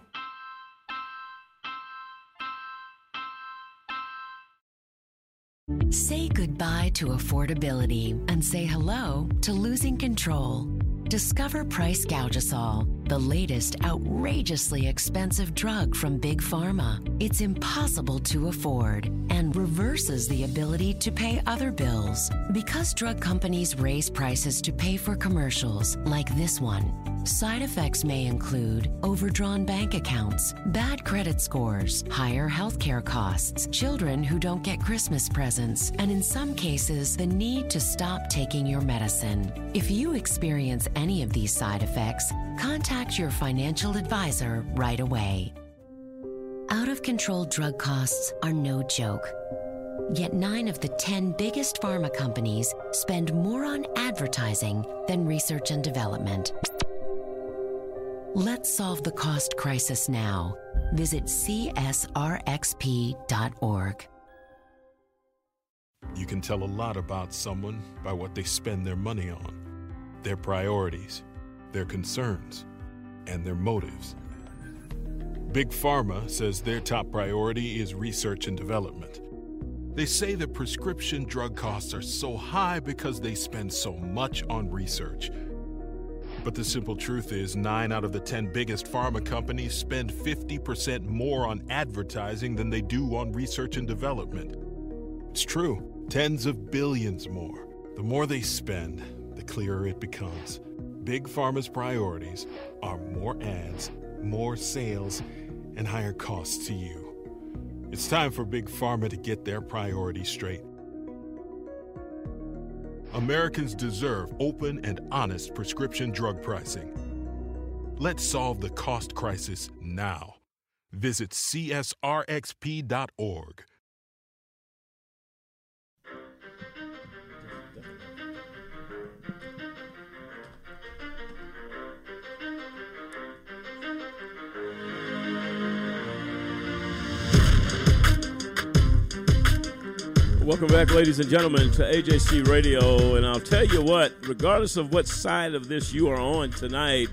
Say goodbye to affordability and say hello to losing control. Discover Price Gougasol, the latest outrageously expensive drug from Big Pharma. It's impossible to afford and reverses the ability to pay other bills. Because drug companies raise prices to pay for commercials like this one, Side effects may include overdrawn bank accounts, bad credit scores, higher healthcare costs, children who don't get Christmas presents, and in some cases, the need to stop taking your medicine. If you experience any of these side effects, contact your financial advisor right away. Out of control drug costs are no joke. Yet nine of the 10 biggest pharma companies spend more on advertising than research and development. Let's solve the cost crisis now. Visit csrxp.org. You can tell a lot about someone by what they spend their money on, their priorities, their concerns, and their motives. Big Pharma says their top priority is research and development. They say that prescription drug costs are so high because they spend so much on research. But the simple truth is, 9 out of the 10 biggest pharma companies spend 50% more on advertising than they do on research and development. It's true, tens of billions more. The more they spend, the clearer it becomes. Big Pharma's priorities are more ads, more sales, and higher costs to you. It's time for Big Pharma to get their priorities straight. Americans deserve open and honest prescription drug pricing. Let's solve the cost crisis now. Visit csrxp.org. Welcome back, ladies and gentlemen, to AJC Radio. And I'll tell you what, regardless of what side of this you are on tonight,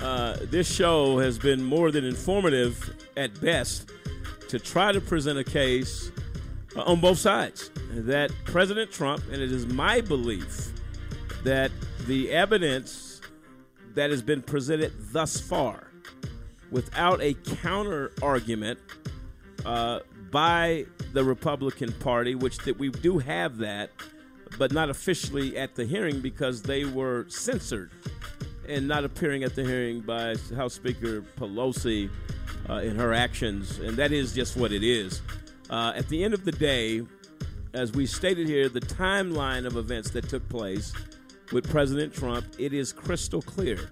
uh, this show has been more than informative at best to try to present a case uh, on both sides that President Trump, and it is my belief that the evidence that has been presented thus far without a counter argument uh, by the Republican Party, which that we do have that, but not officially at the hearing because they were censored and not appearing at the hearing by House Speaker Pelosi uh, in her actions, and that is just what it is. Uh, at the end of the day, as we stated here, the timeline of events that took place with President Trump, it is crystal clear.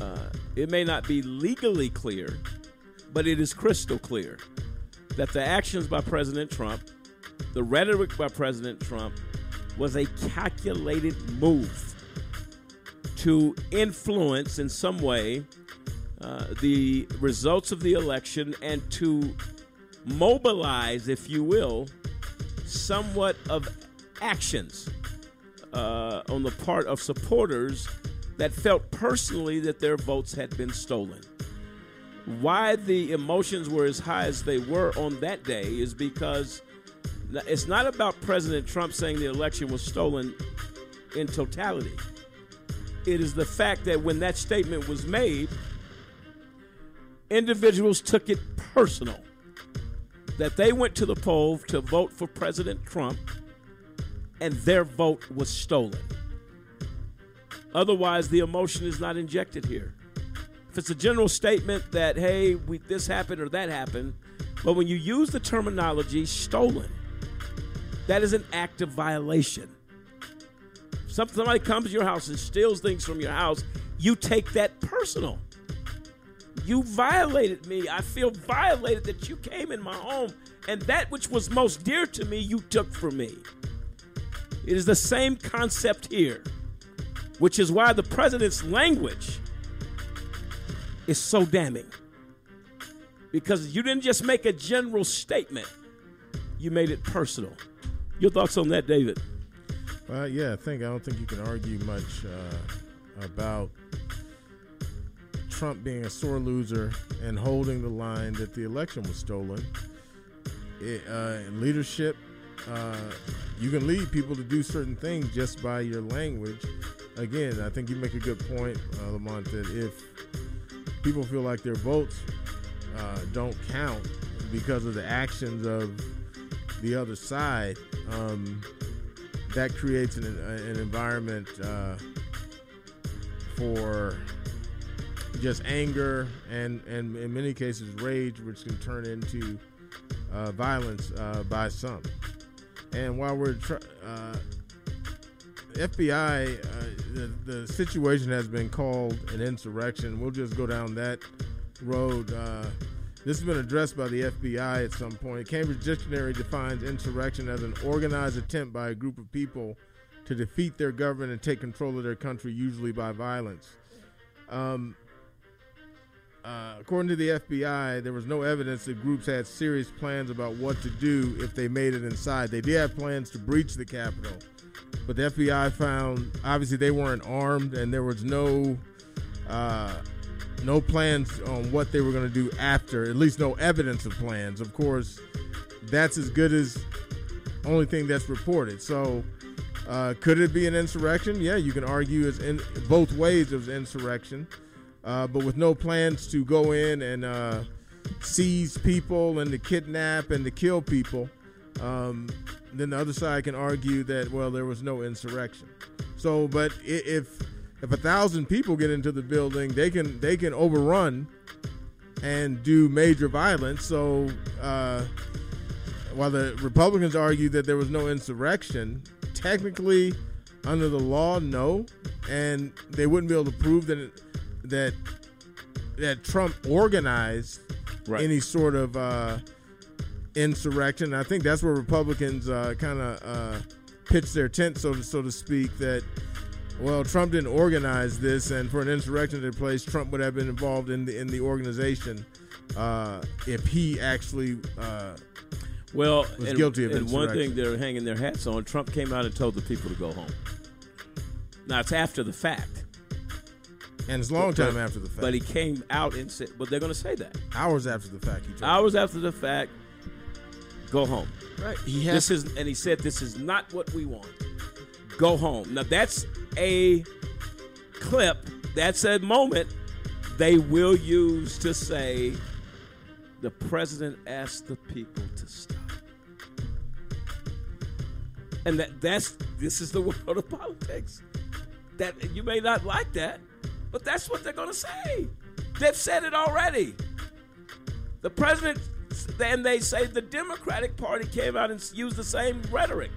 Uh, it may not be legally clear, but it is crystal clear that the actions by President Trump, the rhetoric by President Trump, was a calculated move to influence in some way uh, the results of the election and to mobilize, if you will, somewhat of actions uh, on the part of supporters that felt personally that their votes had been stolen. Why the emotions were as high as they were on that day is because it's not about President Trump saying the election was stolen in totality. It is the fact that when that statement was made, individuals took it personal that they went to the poll to vote for President Trump and their vote was stolen. Otherwise, the emotion is not injected here. If it's a general statement that, hey, we, this happened or that happened, but when you use the terminology stolen, that is an act of violation. Somebody comes to your house and steals things from your house, you take that personal. You violated me. I feel violated that you came in my home and that which was most dear to me, you took from me. It is the same concept here, which is why the president's language is so damning. Because you didn't just make a general statement, you made it personal. Your thoughts on that, David? Uh, yeah, I think I don't think you can argue much uh, about Trump being a sore loser and holding the line that the election was stolen. It, uh, leadership, uh, you can lead people to do certain things just by your language. Again, I think you make a good point, uh, Lamont, that if people feel like their votes uh, don't count because of the actions of the other side, um, that creates an, an environment uh, for just anger and, and in many cases rage, which can turn into uh, violence uh, by some. And while we're tr- uh, FBI, uh, the, the situation has been called an insurrection. We'll just go down that road. Uh, this has been addressed by the FBI at some point. Cambridge Dictionary defines insurrection as an organized attempt by a group of people to defeat their government and take control of their country, usually by violence. Um, uh, according to the FBI, there was no evidence that groups had serious plans about what to do if they made it inside. They did have plans to breach the Capitol, but the FBI found obviously they weren't armed and there was no uh, no plans on what they were going to do after. At least no evidence of plans. Of course, that's as good as only thing that's reported. So. Uh, could it be an insurrection? Yeah, you can argue as in both ways it was insurrection uh, but with no plans to go in and uh, seize people and to kidnap and to kill people. Um, then the other side can argue that well there was no insurrection. So, but if if a thousand people get into the building, they can they can overrun and do major violence. So, uh, while the Republicans argue that there was no insurrection, technically under the law, no, and they wouldn't be able to prove that. That that Trump organized right. any sort of uh, insurrection. I think that's where Republicans uh, kind of uh, pitch their tent, so to, so to speak. That well, Trump didn't organize this, and for an insurrection to take place, Trump would have been involved in the in the organization uh, if he actually. Uh, well, was and, guilty of and one thing they're hanging their hats on: Trump came out and told the people to go home. Now it's after the fact. And it's a long but, time after the fact. But he came out and said, but they're going to say that. Hours after the fact. Hours after the fact, go home. Right. He has, this is, and he said, this is not what we want. Go home. Now, that's a clip, that's a moment they will use to say, the president asked the people to stop. And that that's this is the world of politics. That you may not like that, but that's what they're going to say. They've said it already. The president, and they say the Democratic Party came out and used the same rhetoric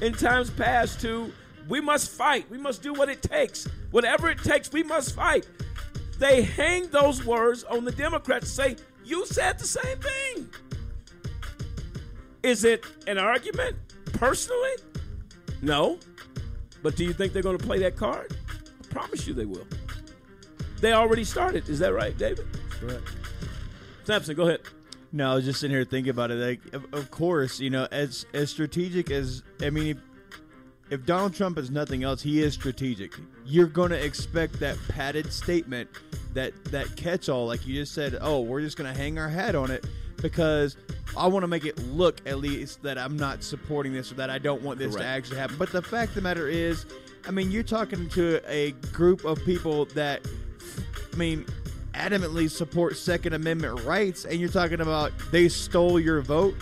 in times past to We must fight. We must do what it takes. Whatever it takes, we must fight. They hang those words on the Democrats say, You said the same thing. Is it an argument personally? No. But do you think they're going to play that card? I promise you they will. They already started. Is that right, David? Correct. Sampson, go ahead. No, I was just sitting here thinking about it. Like, of, of course, you know, as as strategic as I mean, if, if Donald Trump is nothing else, he is strategic. You're going to expect that padded statement, that that catch-all, like you just said. Oh, we're just going to hang our hat on it because I want to make it look at least that I'm not supporting this or that I don't want this to actually happen. But the fact of the matter is, I mean, you're talking to a group of people that, I mean, adamantly support Second Amendment rights, and you're talking about they stole your vote.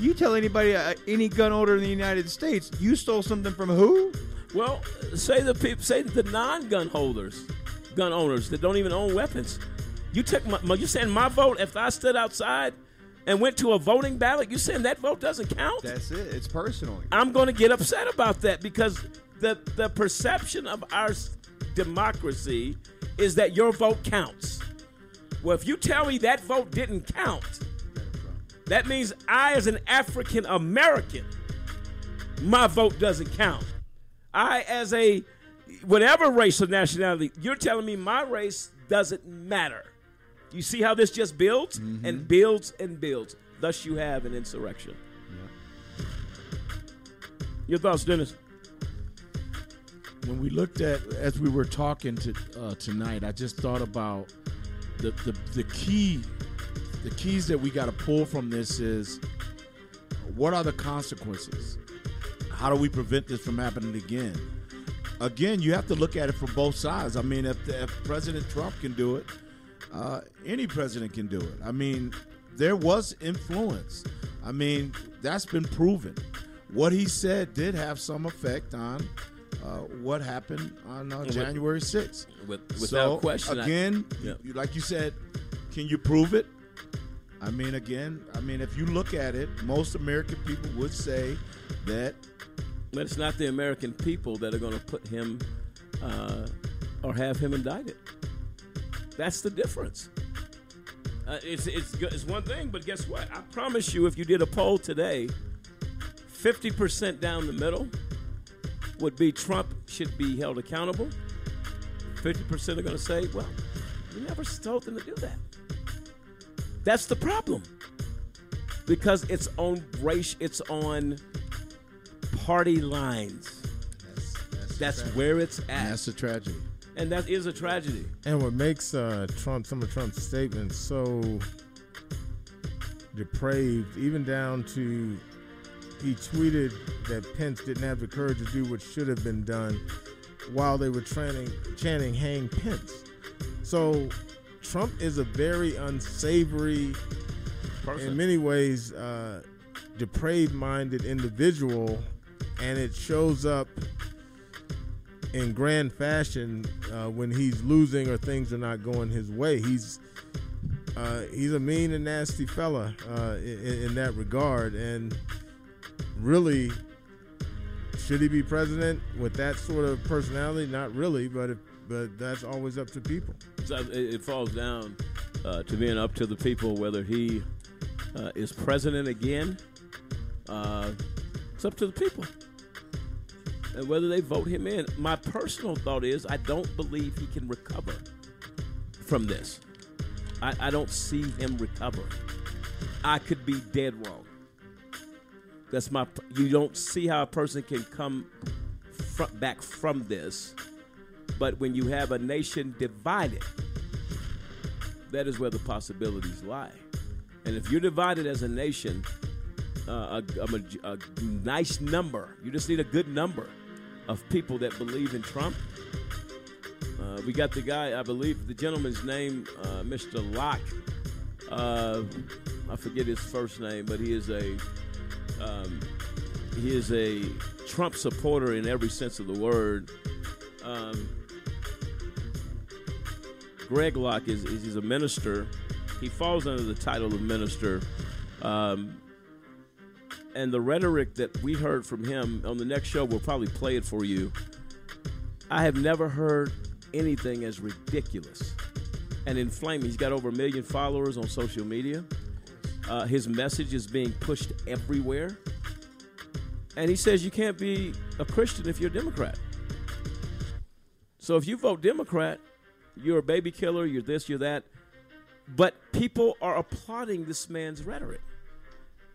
You tell anybody, uh, any gun owner in the United States, you stole something from who? Well, say the people, say the non-gun holders, gun owners that don't even own weapons. You took my, you saying my vote? If I stood outside and went to a voting ballot, you saying that vote doesn't count? That's it. It's personal. I'm going to get upset about that because the the perception of our democracy is that your vote counts. Well, if you tell me that vote didn't count, that means I, as an African American, my vote doesn't count. I, as a whatever race or nationality, you're telling me my race doesn't matter. You see how this just builds mm-hmm. and builds and builds. Thus, you have an insurrection. Your thoughts, Dennis? When we looked at as we were talking to uh, tonight, I just thought about the, the the key the keys that we got to pull from this is what are the consequences? How do we prevent this from happening again? Again, you have to look at it from both sides. I mean, if, if President Trump can do it, uh, any president can do it. I mean, there was influence. I mean, that's been proven. What he said did have some effect on uh, what happened on uh, January 6th. with- without so, question, I- Again, Yeah. you- like you said, can you prove it? I mean, again, I mean, if you look at it, most American people would say that But it's not the American people that are going to put him uh, or have him indicted. That's the difference. Uh, it's it's good- it's one thing, but guess what? I promise you, if you did a poll today, fifty percent down the middle would be Trump should be held accountable. Fifty percent are going to say, "Well, we never told them to do that." That's the problem because it's on race. It's on party lines. That's, where it's at. that's a tragedy. and that is a tragedy. And what makes uh, Trump some of Trump's statements so depraved, even down to he tweeted that Pence didn't have the courage to do what should have been done while they were chanting, chanting "Hang Pence." So Trump is a very unsavory, Person. in many ways, uh, depraved-minded individual, and it shows up in grand fashion uh, when he's losing or things are not going his way. He's uh, he's a mean and nasty fella uh, in, in that regard, and really, should he be president with that sort of personality? Not really, but if, but that's always up to people. So it, falls down uh, to being up to the people whether he uh, is president again. Uh, it's up to the people. And whether they vote him in. My personal thought is I don't believe he can recover from this. I, I don't see him recovering. I could be dead wrong. That's my. You don't see how a person can come back from this, but when you have a nation divided, that is where the possibilities lie. And if you're divided as a nation, uh, a, a a nice number, you just need a good number of people that believe in Trump. Uh, we got the guy, I believe the gentleman's name, uh, Mr. Locke. Uh, I forget his first name, but he is a um, he is a Trump supporter in every sense of the word. Um, Greg Locke is, is he's a minister. He falls under the title of minister, um, and the rhetoric that we heard from him on the next show, we'll probably play it for you. I have never heard anything as ridiculous and inflaming. He's got over a million followers on social media. Uh, his message is being pushed everywhere. And he says you can't be a Christian if you're a Democrat. So if you vote Democrat, you're a baby killer, you're this, you're that. But people are applauding this man's rhetoric.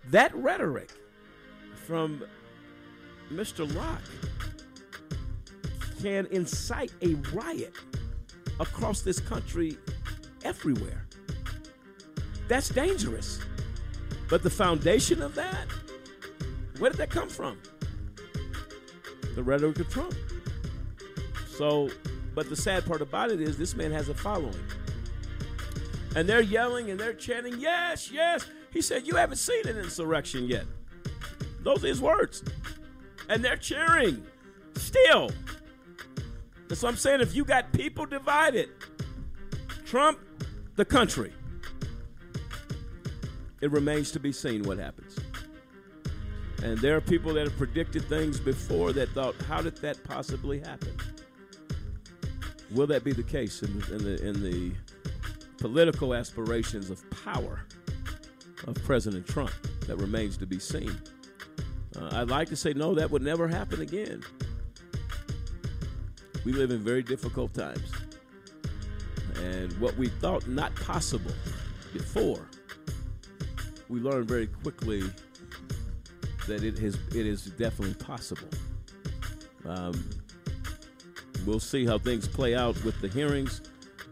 That rhetoric from Mr. Locke can incite a riot across this country everywhere. That's dangerous. But the foundation of that, where did that come from? The rhetoric of Trump. So, but the sad part about it is this man has a following. And they're yelling and they're chanting, yes, yes. He said, You haven't seen an insurrection yet. Those are his words. And they're cheering still. That's what I'm saying. If you got people divided, Trump, the country, it remains to be seen what happens. And there are people that have predicted things before that thought, how did that possibly happen? Will that be the case in the, in the, in the political aspirations of power of President Trump? That remains to be seen. Uh, I'd like to say, no, that would never happen again. We live in very difficult times. And what we thought not possible before, we learned very quickly that it is, it is definitely possible. Um, we'll see how things play out with the hearings.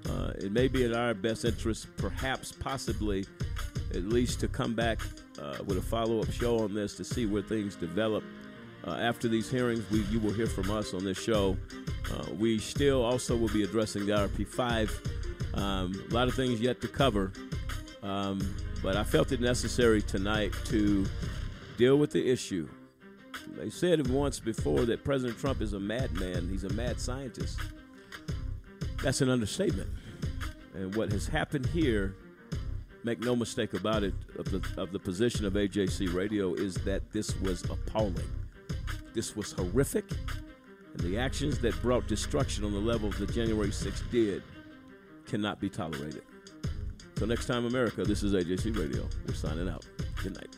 Uh, it may be in our best interest, perhaps, possibly, at least to come back uh, with a follow up show on this to see where things develop. Uh, after these hearings, we, you will hear from us on this show. Uh, we still also will be addressing the IRP5. Um, a lot of things yet to cover, um, but I felt it necessary tonight to deal with the issue. They said once before that President Trump is a madman, he's a mad scientist. That's an understatement. And what has happened here, make no mistake about it, of the, of the position of AJC Radio is that this was appalling. This was horrific. And the actions that brought destruction on the level that January 6th did cannot be tolerated. So next time, America, this is AJC Radio. We're signing out. Good night.